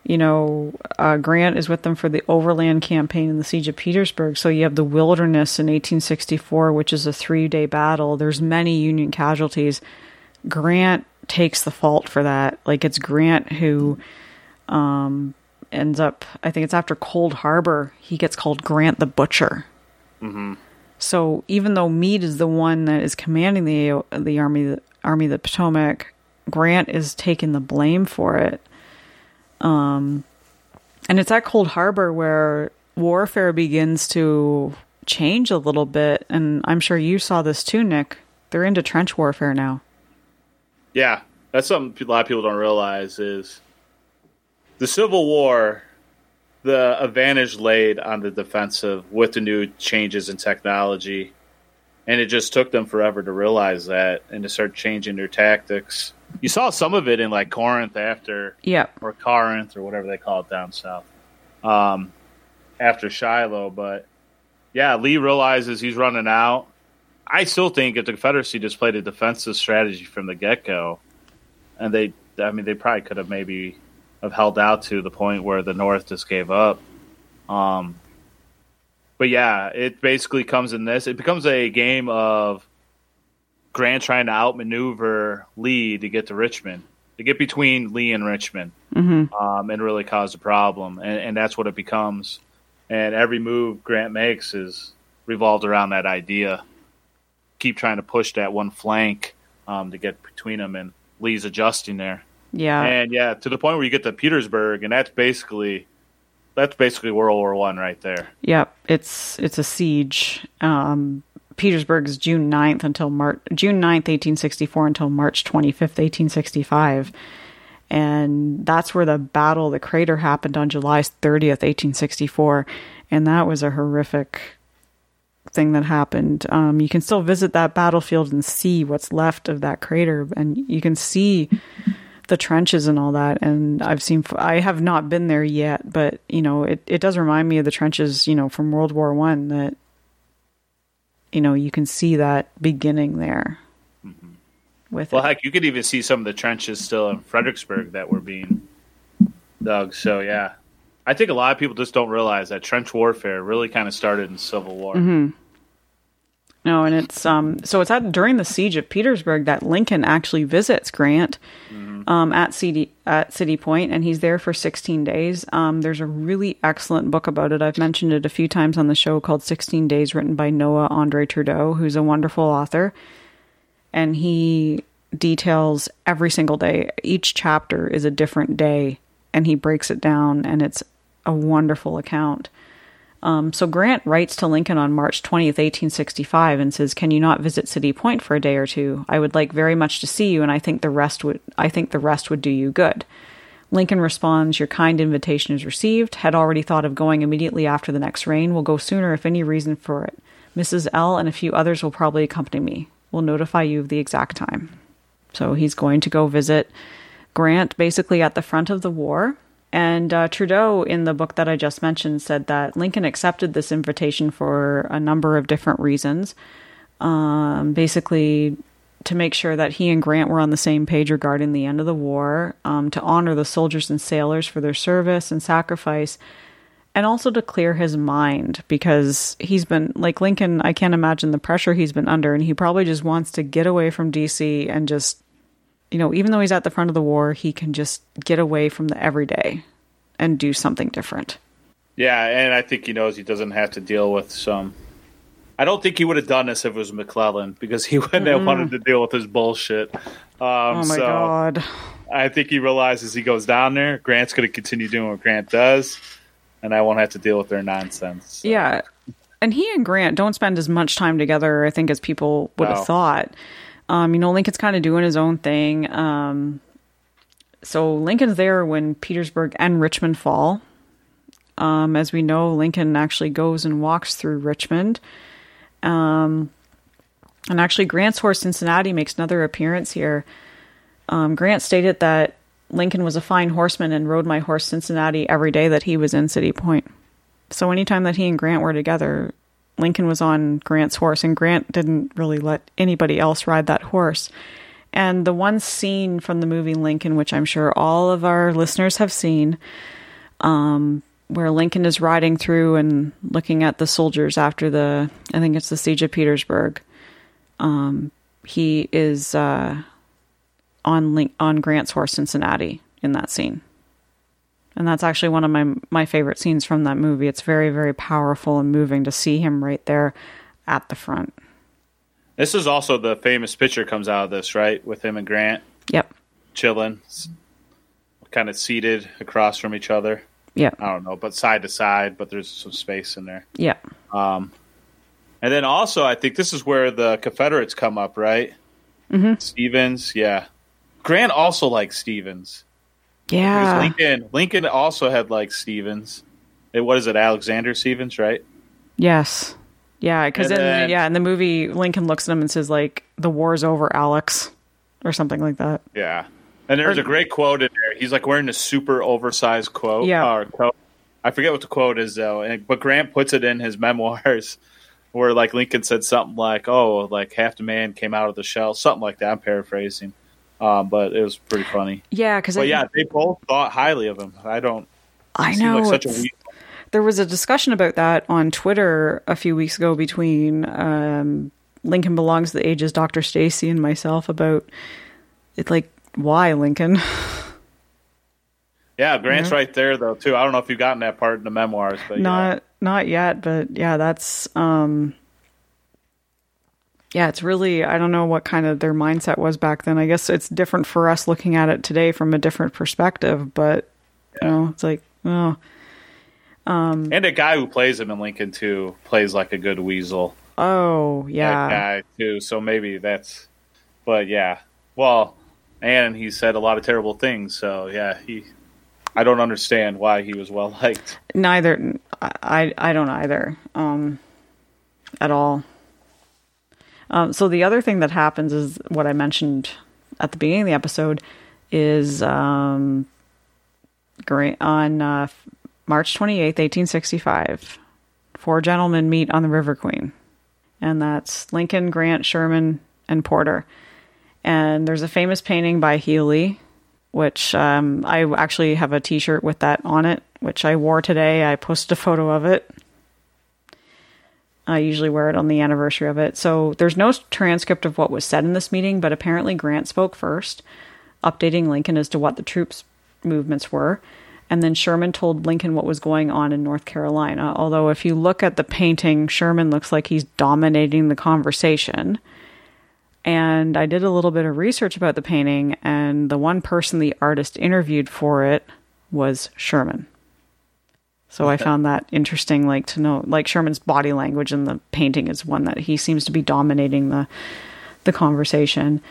you know, uh, Grant is with them for the Overland campaign and the Siege of Petersburg. So you have the Wilderness in 1864, which is a three day battle. There's many Union casualties. Grant takes the fault for that. Like it's Grant who um, ends up, I think it's after Cold Harbor, he gets called Grant the Butcher. So even though Meade is the one that is commanding the the army army of the Potomac, Grant is taking the blame for it. Um, and it's at Cold Harbor where warfare begins to change a little bit, and I'm sure you saw this too, Nick. They're into trench warfare now. Yeah, that's something a lot of people don't realize is the Civil War the advantage laid on the defensive with the new changes in technology, and it just took them forever to realize that and to start changing their tactics. You saw some of it in like Corinth after Yep. or Corinth or whatever they call it down south. Um, after Shiloh, but yeah, Lee realizes he's running out. I still think if the Confederacy just played a defensive strategy from the get go, and they, I mean, they probably could have maybe have held out to the point where the North just gave up. Um, but yeah, it basically comes in this. It becomes a game of Grant trying to outmaneuver Lee to get to Richmond, to get between Lee and Richmond, um, and really cause a problem. And, and that's what it becomes. And every move Grant makes is revolved around that idea. Keep trying to push that one flank um, to get between them, and Lee's adjusting there. Yeah. And yeah, to the point where you get to Petersburg, and that's basically that's basically World War One right there. Yep, it's it's a siege. Um, Petersburg is June 9th until March June 9th, 1864 until March 25th, 1865. And that's where the Battle of the Crater happened on July 30th, 1864. And that was a horrific thing that happened. Um, you can still visit that battlefield and see what's left of that crater, and you can see the trenches and all that. And I've seen, I have not been there yet, but you know, it, it does remind me of the trenches, you know, from World War One that, you know, you can see that beginning there. Mm-hmm. With Well, it. heck, you could even see some of the trenches still in Fredericksburg that were being dug. So yeah, I think a lot of people just don't realize that trench warfare really kind of started in Civil War. Mm-hmm. No, and it's um so it's at during the siege of Petersburg that Lincoln actually visits Grant mm. Um at City at City Point and he's there for 16 days. Um there's a really excellent book about it. I've mentioned it a few times on the show called 16 Days written by Noah Andre Trudeau, who's a wonderful author. And he details every single day. Each chapter is a different day and he breaks it down and it's a wonderful account. Um, so Grant writes to Lincoln on March 20th, 1865 and says, "Can you not visit City Point for a day or two? I would like very much to see you and I think the rest would I think the rest would do you good." Lincoln responds, "Your kind invitation is received. Had already thought of going immediately after the next rain. Will go sooner if any reason for it. Mrs. L and a few others will probably accompany me. Will notify you of the exact time." So he's going to go visit Grant basically at the front of the war. And uh, Trudeau, in the book that I just mentioned, said that Lincoln accepted this invitation for a number of different reasons. Um, basically, to make sure that he and Grant were on the same page regarding the end of the war, um, to honor the soldiers and sailors for their service and sacrifice, and also to clear his mind because he's been, like Lincoln, I can't imagine the pressure he's been under, and he probably just wants to get away from DC and just you know, even though he's at the front of the war, he can just get away from the everyday and do something different. Yeah, and I think he knows he doesn't have to deal with some. I don't think he would have done this if it was McClellan because he wouldn't have wanted to deal with his bullshit. Um, Oh my so god. I think he realizes he goes down there. Grant's going to continue doing what Grant does, and I won't have to deal with their nonsense. So, Yeah. And he and Grant don't spend as much time together, I think, as people would No. have thought. Um, you know, Lincoln's kind of doing his own thing. Um, so Lincoln's there when Petersburg and Richmond fall. Um, as we know, Lincoln actually goes and walks through Richmond. Um, and actually, Grant's horse Cincinnati makes another appearance here. Um, Grant stated that Lincoln was a fine horseman and rode my horse Cincinnati every day that he was in City Point. So anytime that he and Grant were together, Lincoln was on Grant's horse, and Grant didn't really let anybody else ride that horse. And the one scene from the movie Lincoln, which I'm sure all of our listeners have seen, um, where Lincoln is riding through and looking at the soldiers after the, I think it's the siege of Petersburg. Um, he is uh, on Link- on Grant's horse Cincinnati in that scene and that's actually one of my my favorite scenes from that movie. It's very very powerful and moving to see him right there at the front. This is also the famous picture comes out of this, right? With him and Grant Yep. chilling, kind of seated across from each other. Yeah. I don't know, but side to side, but there's some space in there. Yep. And then also, I think this is where the Confederates come up, right? Mm-hmm. Stephens, yeah. Grant also likes Stephens. Yeah. Lincoln, Lincoln also had like Stephens. it, what is it, Alexander Stephens, right? Yes. Yeah, because in yeah in the movie, Lincoln looks at him and says like, "The war's over, Alex," or something like that. Yeah. And there's Or- a great quote in there. He's like wearing a super oversized quote. Yeah. Uh, quote. I forget what the quote is though. And, but Grant puts it in his memoirs where like Lincoln said something like, "Oh, like half the man came out of the shell," something like that. I'm paraphrasing, um, but it was pretty funny. Yeah, because yeah, they both thought highly of him. I don't. I know like such a weak. there was a discussion about that on Twitter a few weeks ago between um, Lincoln belongs to the ages Dr. Stacy and myself about it like why Lincoln? Yeah, Grant's right there though too. I don't know if you've gotten that part in the memoirs, but yeah. not not yet, but yeah, that's um yeah, it's really I don't know what kind of their mindset was back then. I guess it's different for us looking at it today from a different perspective, but you know, it's like, oh, And a guy who plays him in Lincoln too plays like a good weasel. oh, yeah. guy too. So maybe that's, but yeah. Well, and he said a lot of terrible things. So yeah, he. I don't understand why he was well liked. neither I I don't either um at all. Um, so the other thing that happens is what I mentioned at the beginning of the episode is um, on uh, March 28th, 1865, four gentlemen meet on the River Queen. And that's Lincoln, Grant, Sherman, and Porter. And there's a famous painting by Healy, which um, I actually have a t shirt with that on it, which I wore today. I posted a photo of it. I usually wear it on the anniversary of it. So there's no transcript of what was said in this meeting, but apparently Grant spoke first, updating Lincoln as to what the troops' movements were. And then Sherman told Lincoln what was going on in North Carolina. Although, if you look at the painting, Sherman looks like he's dominating the conversation. And I did a little bit of research about the painting, and the one person the artist interviewed for it was Sherman. So I found that interesting, like to know, like Sherman's body language in the painting is one that he seems to be dominating the the conversation.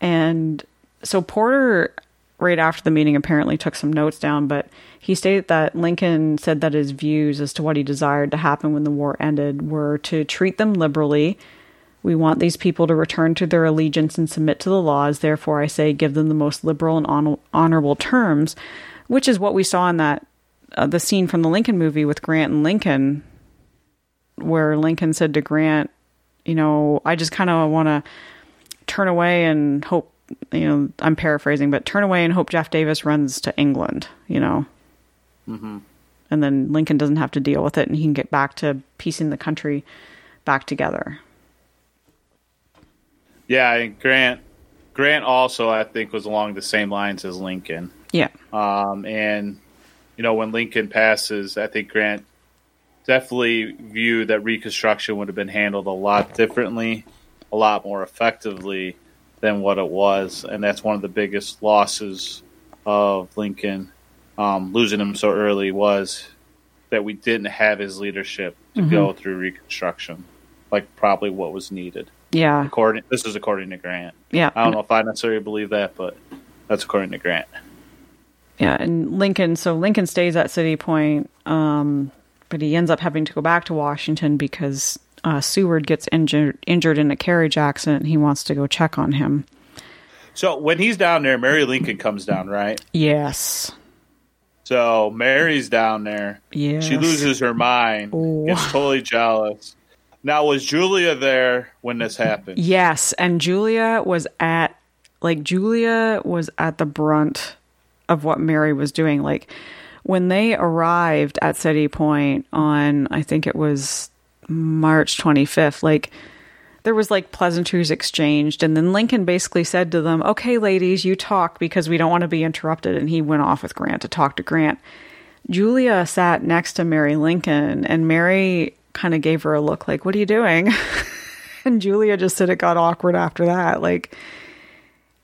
And so Porter, right after the meeting, apparently took some notes down, but he stated that Lincoln said that his views as to what he desired to happen when the war ended were to treat them liberally. We want these people to return to their allegiance and submit to the laws. Therefore, I say give them the most liberal and hon- honorable terms, which is what we saw in that uh, the scene from the Lincoln movie with Grant and Lincoln, where Lincoln said to Grant, "You know, I just kind of want to turn away and hope." You know, I'm paraphrasing, but turn away and hope Jeff Davis runs to England. You know, mm-hmm. and then Lincoln doesn't have to deal with it, and he can get back to piecing the country back together. Yeah, and Grant. Grant also, I think, was along the same lines as Lincoln. Yeah, Um, and you know, when Lincoln passes, I think Grant definitely viewed that Reconstruction would have been handled a lot differently, a lot more effectively than what it was, and that's one of the biggest losses of Lincoln um, losing him so early was that we didn't have his leadership to go through Reconstruction, like probably what was needed. yeah, According, this is according to Grant. yeah. I don't know if I necessarily believe that, but that's according to Grant. Yeah, and Lincoln. So Lincoln stays at City Point, um, but he ends up having to go back to Washington because uh, Seward gets injured injured in a carriage accident. He wants to go check on him. So when he's down there, Mary Lincoln comes down, right? Yes. So Mary's down there. Yeah. She loses her mind, Oh. gets totally jealous. Now, was Julia there when this happened? Yes, and Julia was at like Julia was at the brunt of what Mary was doing. Like when they arrived at City Point on I think it was March 25th, like there was like pleasantries exchanged and then Lincoln basically said to them, "Okay, ladies, you talk because we don't want to be interrupted." And he went off with Grant to talk to Grant. Julia sat next to Mary Lincoln and Mary kind of gave her a look like, "What are you doing?" and Julia just said it got awkward after that. Like,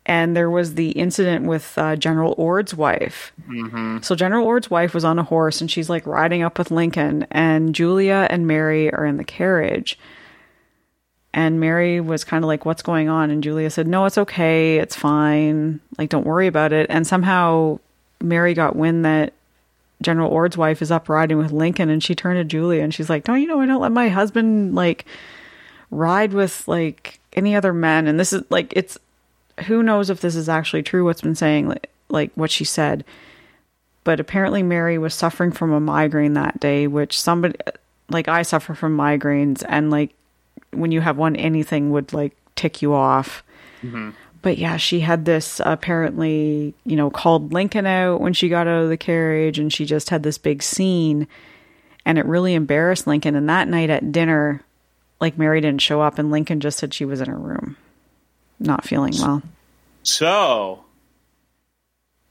and there was the incident with uh, General Ord's wife. Mm-hmm. So General Ord's wife was on a horse, and she's like riding up with Lincoln, and Julia and Mary are in the carriage. And Mary was kind of like, "What's going on?" And Julia said, "No, it's okay. It's fine. Like, don't worry about it." And somehow Mary got wind that General Ord's wife is up riding with Lincoln, and she turned to Julia and she's like, "Don't you know I don't let my husband like ride with like any other men?" And this is like it's who knows if this is actually true. What's been saying like, like what she said, but apparently Mary was suffering from a migraine that day, which somebody like I suffer from migraines, and like when you have one, anything would like tick you off. Mm-hmm. But yeah, she had this apparently, you know, called Lincoln out when she got out of the carriage, and she just had this big scene, and it really embarrassed Lincoln. And that night at dinner, like Mary didn't show up, and Lincoln just said she was in her room, not feeling well. So,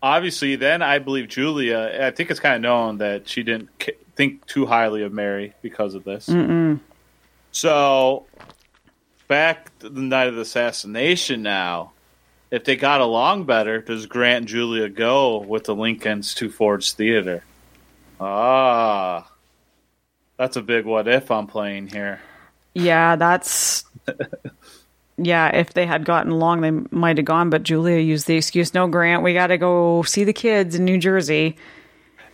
obviously, then I believe Julia. I think it's kind of known that she didn't think too highly of Mary because of this. So, back to the night of the assassination. Now, if they got along better, does Grant and Julia go with the Lincolns to Ford's Theater? Ah, that's a big what if I'm playing here. Yeah, that's. Yeah, if they had gotten along, they might have gone. But Julia used the excuse, "No, Grant, we got to go see the kids in New Jersey."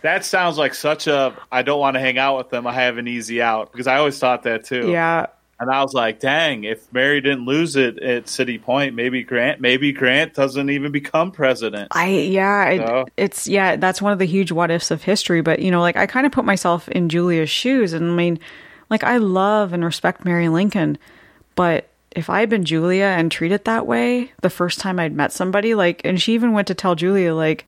That sounds like such a. I don't want to hang out with them. I have an easy out because I always thought that too. Yeah, And I was like, dang, if Mary didn't lose it at City Point, maybe Grant, maybe Grant doesn't even become president. I yeah, it, it's yeah, that's one of the huge what ifs of history. But you know, like I kind of put myself in Julia's shoes, and I mean, like I love and respect Mary Lincoln, but if I had been Julia and treated that way the first time I'd met somebody, like, and she even went to tell Julia, like,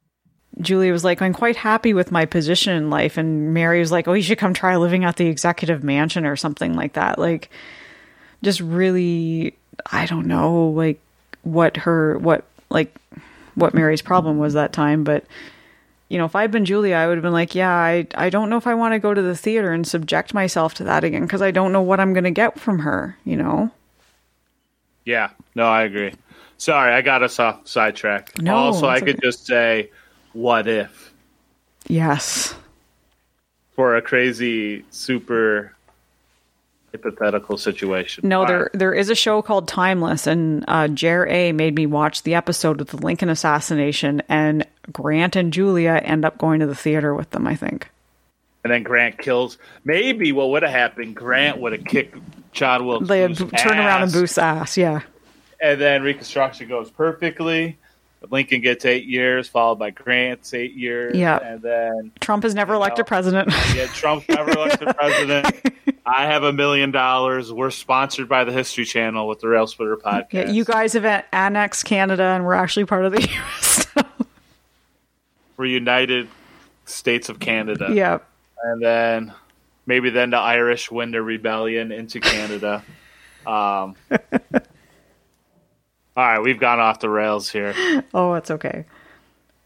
Julia was like, I'm quite happy with my position in life, and Mary was like, Oh, you should come try living at the executive mansion or something like that, like, just really, I don't know, like what her what like what Mary's problem was that time, but you know, if I'd been Julia, I would have been like, yeah, I I don't know if I want to go to the theater and subject myself to that again because I don't know what I'm going to get from her, you know. Yeah, no, I agree. Sorry, I got us off sidetrack. No, also, I could okay. just say, what if Yes. for a crazy, super hypothetical situation? No, All there right. there is a show called Timeless, and uh, Jer A made me watch the episode of the Lincoln assassination, and Grant and Julia end up going to the theater with them. I think. And then Grant kills. Maybe what would have happened, Grant would have kicked John Wilkes. They turn around and. Booth's ass. Yeah. and then Reconstruction goes perfectly. Lincoln gets eight years, followed by Grant's eight years. Yeah. And then Trump has never elected president. yeah, Trump never elected president. I have a million dollars. We're sponsored by the History Channel with the Rail Splitter podcast. yeah, you guys have annexed Canada, and we're actually part of the U.S. We're United States of Canada. yeah. And then maybe then the Irish win their rebellion into Canada. Um, all right, we've gone off the rails here. Oh, it's okay.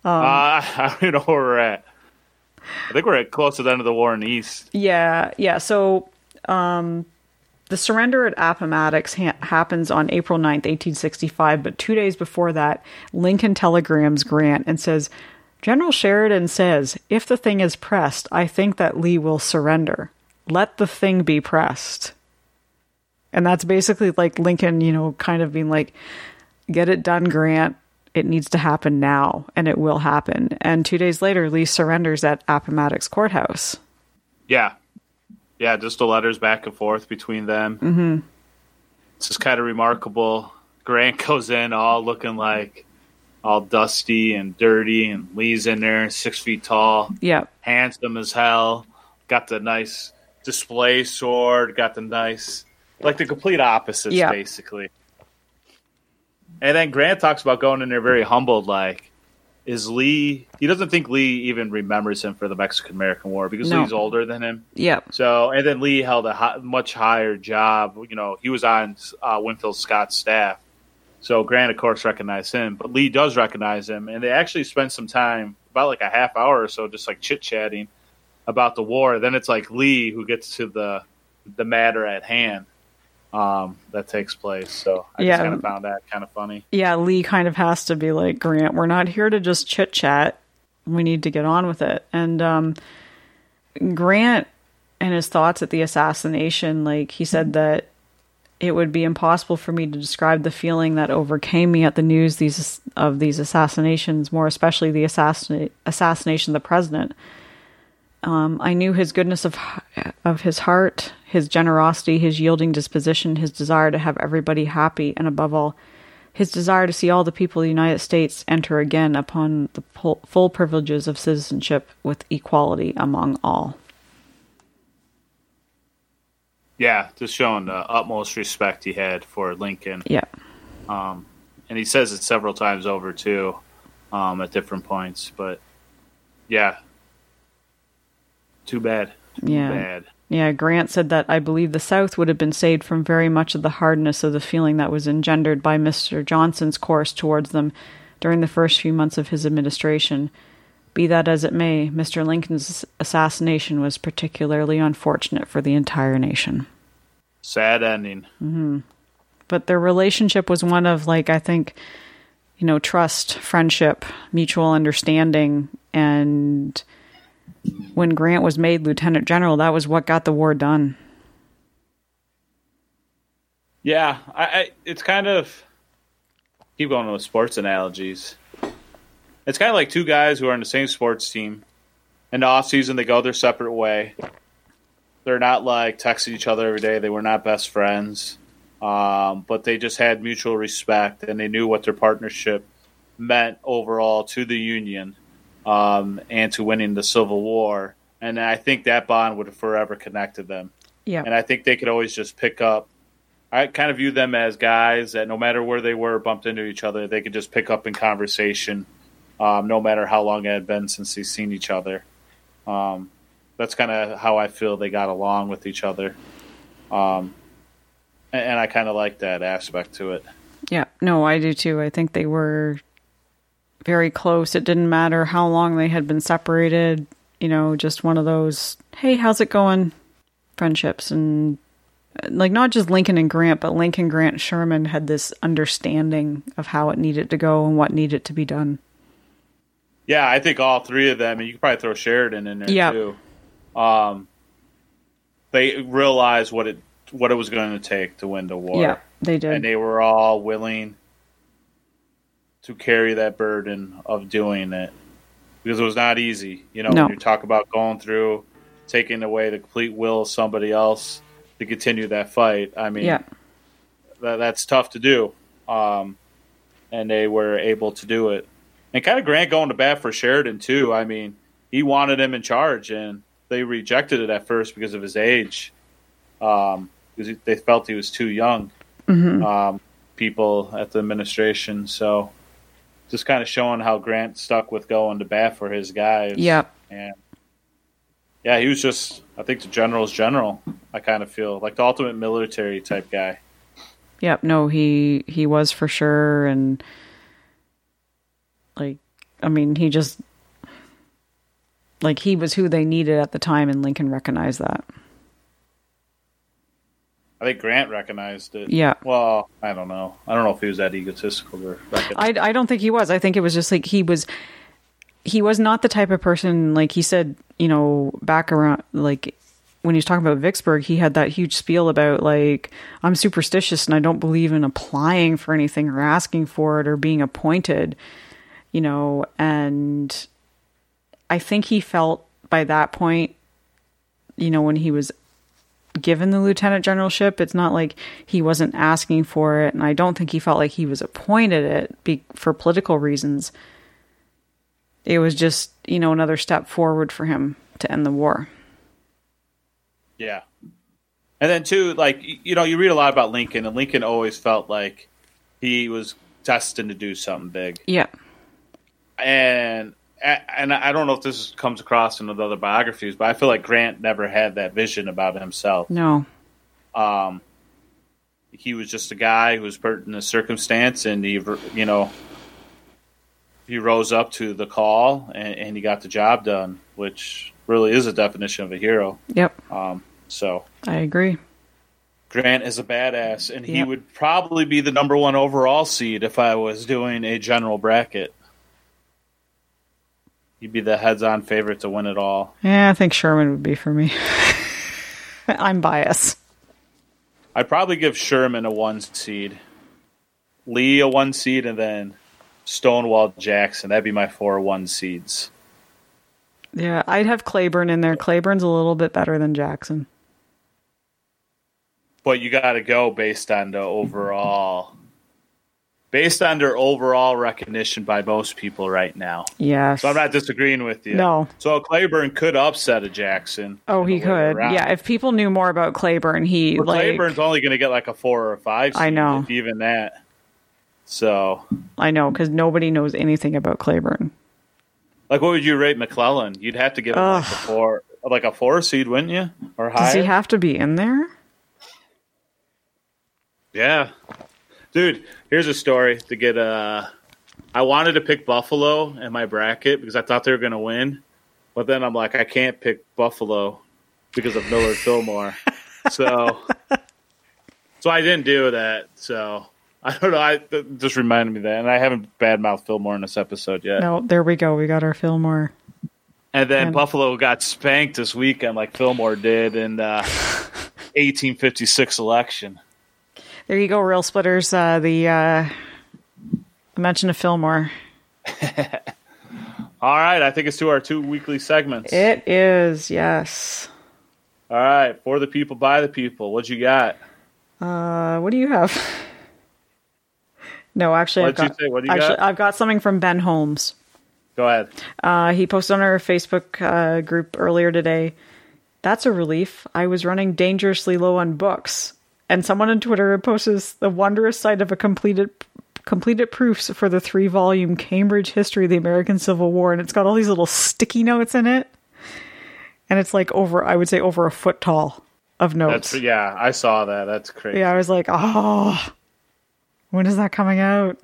uh, I don't know where we're at. I think we're at close to the end of the war in the East. Yeah, yeah. So, um, the surrender at Appomattox ha- happens on April 9th, 1865, but two days before that, Lincoln telegrams Grant and says, General Sheridan says, if the thing is pressed, I think that Lee will surrender. Let the thing be pressed. And that's basically like Lincoln, you know, kind of being like, get it done, Grant. It needs to happen now, and it will happen. And two days later, Lee surrenders at Appomattox Courthouse. Yeah. Yeah, just the letters back and forth between them. Mm-hmm. It's just kind of remarkable. Grant goes in all looking like all dusty and dirty, and Lee's in there, six feet tall, Yeah. handsome as hell. Got the nice display sword, got the nice, like the complete opposites, Yeah. basically. And then Grant talks about going in there very humbled, like, is Lee, he doesn't think Lee even remembers him for the Mexican American War because No. Lee's older than him. Yeah. So, and then Lee held a much higher job. You know, he was on uh, Winfield Scott's staff. So Grant, of course, recognized him, but Lee does recognize him, and they actually spend some time, about like a half hour or so, just like chit chatting about the war. Then it's like Lee who gets to the the matter at hand um, that takes place. So I Yeah. just kind of found that kind of funny. Yeah, Lee kind of has to be like, Grant, we're not here to just chit chat. We need to get on with it. And um, Grant and his thoughts at the assassination, like he said that it would be impossible for me to describe the feeling that overcame me at the news these, of these assassinations, more especially the assassin, assassination of the president. Um, I knew his goodness of of his heart, his generosity, his yielding disposition, his desire to have everybody happy, and above all, his desire to see all the people of the United States enter again upon the full privileges of citizenship with equality among all. Yeah, just showing the utmost respect he had for Lincoln. Yeah. Um, and he says it several times over too, um, at different points. But yeah, too bad. Too Yeah. bad. Yeah, Grant said that I believe the South would have been saved from very much of the hardness of the feeling that was engendered by Mr. Johnson's course towards them during the first few months of his administration. Be that as it may, Mr. Lincoln's assassination was particularly unfortunate for the entire nation. Sad ending. Mm-hmm. But their relationship was one of, like, I think, you know, trust, friendship, mutual understanding, and when Grant was made lieutenant general, that was what got the war done. Yeah, I, I it's kind of keep going with sports analogies. It's kind of like two guys who are in the same sports team. In the off season, they go their separate way. They're not like texting each other every day. They were not best friends, um, but they just had mutual respect and they knew what their partnership meant overall to the Union um, and to winning the Civil War. And I think that bond would have forever connected them Yeah. and I think they could always just pick up. I kind of view them as guys that no matter where they were, bumped into each other, they could just pick up in conversation, um, no matter how long it had been since they've seen each other. Um, that's kind of how I feel they got along with each other, um, and, and I kind of like that aspect to it. Yeah, no, I do too. I think they were very close. It didn't matter how long they had been separated, you know, just one of those, hey, how's it going? Friendships. And uh, like not just Lincoln and Grant, but Lincoln, Grant, Sherman had this understanding of how it needed to go and what needed to be done. Yeah, I think all three of them, and you could probably throw Sheridan in there Yeah. too. Um, they realized what it what it was going to take to win the war. Yeah, they did. and they were all willing to carry that burden of doing it because it was not easy. You know, No. when you talk about going through taking away the complete will of somebody else to continue that fight. I mean, yeah. that, that's tough to do. Um, and they were able to do it. And kind of Grant going to bat for Sheridan too. I mean, he wanted him in charge, and they rejected it at first because of his age, um, because they felt he was too young. Um, people at the administration, so just kind of showing how Grant stuck with going to bat for his guys. Yeah. and yeah, he was just I think the general's general. I kind of feel like the ultimate military type guy. Yep, no, he he was for sure and like I mean, he just like he was who they needed at the time and Lincoln recognized that. I think Grant recognized it. Yeah. Well, I don't know. I don't know if he was that egotistical recognize. I I don't think he was. I think it was just like he was he was not the type of person like he said, you know, back around like when he was talking about Vicksburg, he had that huge spiel about like I'm superstitious and I don't believe in applying for anything or asking for it or being appointed, you know, and I think he felt by that point, you know, when he was given the lieutenant generalship, it's not like he wasn't asking for it, and I don't think he felt like he was appointed it be- for political reasons. It was just, you know, another step forward for him to end the war. Yeah. And then too, like you know, you read a lot about Lincoln, and Lincoln always felt like he was destined to do something big. Yeah. And and I don't know if this comes across in the other biographies, but I feel like Grant never had that vision about himself. No. Um, he was just a guy who was put in a circumstance, and he, you know, he rose up to the call, and, and he got the job done, which really is a definition of a hero. Yep. Um, so I agree. Grant is a badass, and he Yep. would probably be the number one overall seed if I was doing a general bracket. He'd be the heads-on favorite to win it all. Yeah, I think Sherman would be for me. I'm biased. I'd probably give Sherman a one seed, Lee a one seed, and then Stonewall Jackson. That'd be my four one seeds. Yeah, I'd have Cleburne in there. Cleburne's a little bit better than Jackson. But you got to go based on the overall, based on their overall recognition by most people right now. Yes. So I'm not disagreeing with you. No. So Cleburne could upset a Jackson. Oh, he could. around. Yeah, if people knew more about Cleburne, he But like Cleburne's only going to get like a four or a five. I know. if even that. So, I know because nobody knows anything about Cleburne. like, what would you rate McClellan? You'd have to give him like a four, like a four seed, wouldn't you? Or Does he have to be in there? Yeah. Dude, here's a story to get uh I wanted to pick Buffalo in my bracket because I thought they were going to win. But then I'm like I can't pick Buffalo because of Millard Fillmore. so So I didn't do that. So I don't know. I just reminded me that, and I haven't badmouthed Fillmore in this episode yet. No, there we go. We got our Fillmore. And then And- Buffalo got spanked this weekend, like Fillmore did in the 1856 election. There you go, Rail Splitters. Uh, the uh, mention of Fillmore. All right, I think it's to our two weekly segments. It is, yes. All right, for the people, by the people. What you got? Uh, what do you have? No, actually, I've you got, actually, got? I've got something from Ben Holmes. Go ahead. Uh, he posted on our Facebook uh, group earlier today. That's a relief. I was running dangerously low on books, and someone on Twitter posts the wondrous sight of a completed completed proofs for the three volume Cambridge History of the American Civil War, and it's got all these little sticky notes in it, and it's like over I would say over a foot tall of notes. That's yeah, I saw that. That's crazy. yeah, I was like, oh, when is that coming out?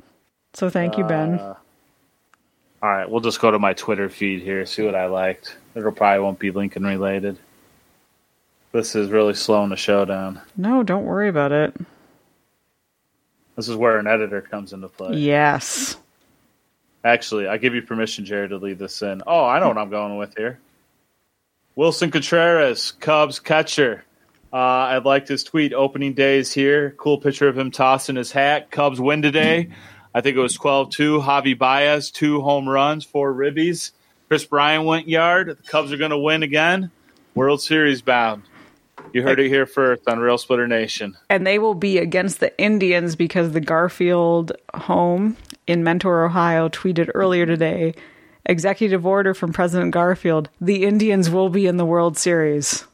So thank you, Ben. Uh, all right, we'll just go to my Twitter feed here, see what I liked. It'll probably won't be Lincoln related. This is really slowing the show down. no, don't worry about it. This is where an editor comes into play. Yes. Actually, I give you permission, Jerry, to leave this in. Oh, I know what I'm going with here. Willson Contreras, Cubs catcher. Uh, I liked his tweet. Opening days here. Cool picture of him tossing his hat. Cubs win today. I think it was 12 2. Javy Baez, two home runs, four ribbies. Kris Bryant went yard. The Cubs are going to win again. World Series bound. You heard it here first on Rail Splitter Nation. and they will be against the Indians because the Garfield home in Mentor, Ohio, tweeted earlier today executive order from President Garfield the Indians will be in the World Series.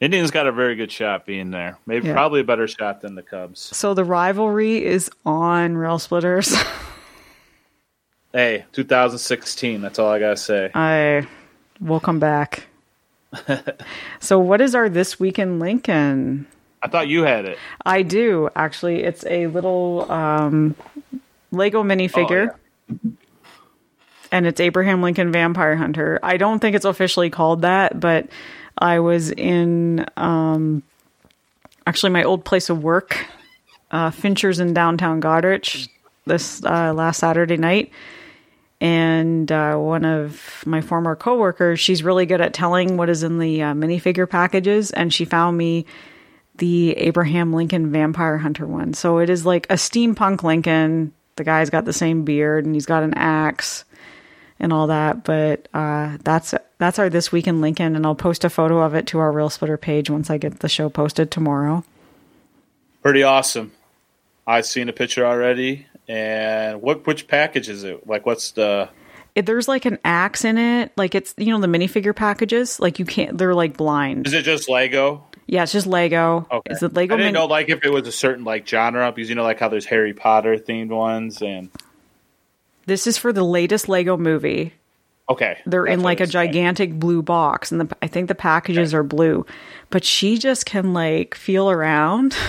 Indians got a very good shot being there. Maybe Yeah. probably a better shot than the Cubs. So the rivalry is on Rail Splitters. Hey, 2016. That's all I got to say. I will come back. So, what is our This Week in Lincoln? I thought you had it. I do actually. It's a little um, Lego minifigure. And it's Abraham Lincoln Vampire Hunter. I don't think it's officially called that, but I was in um, actually my old place of work, uh, Fincher's in downtown Goderich, this uh, last Saturday night. And uh, one of my former coworkers, she's really good at telling what is in the uh, minifigure packages, and she found me the Abraham Lincoln Vampire Hunter one. So it is like a steampunk Lincoln. The guy's got the same beard and he's got an axe and all that. But uh, that's that's our this week in Lincoln, and I'll post a photo of it to our Rail Splitter page once I get the show posted tomorrow. Pretty awesome. I've seen a picture already. And what which package is it? Like what's the If there's like an axe in it, like it's you know the minifigure packages, like you can't. They're like blind. Is it just Lego? Yeah, it's just Lego. Okay. It's the Lego. I didn't mini- know like if it was a certain like genre because you know like how there's Harry Potter themed ones and this is for the latest Lego movie. okay. They're in like a it's saying. gigantic blue box, and the, I think the packages are blue. But she just can like feel around.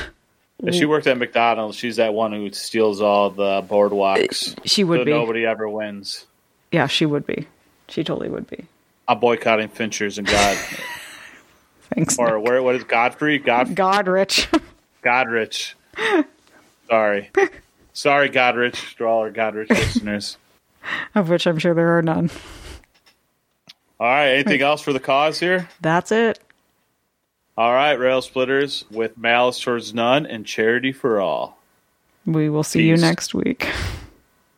If she worked at McDonald's, she's that one who steals all the boardwalks. Uh, she would so be. nobody ever wins. Yeah, she would be. She totally would be. I'm boycotting Finchers and God Thanks. or Nick. where what is Godfrey? God Goderich. Goderich. Sorry. Sorry, Goderich, to all our Goderich listeners. of which I'm sure there are none. All right, anything else for the cause here? That's it. All right, Rail Splitters with malice towards none and charity for all. We will see you next week.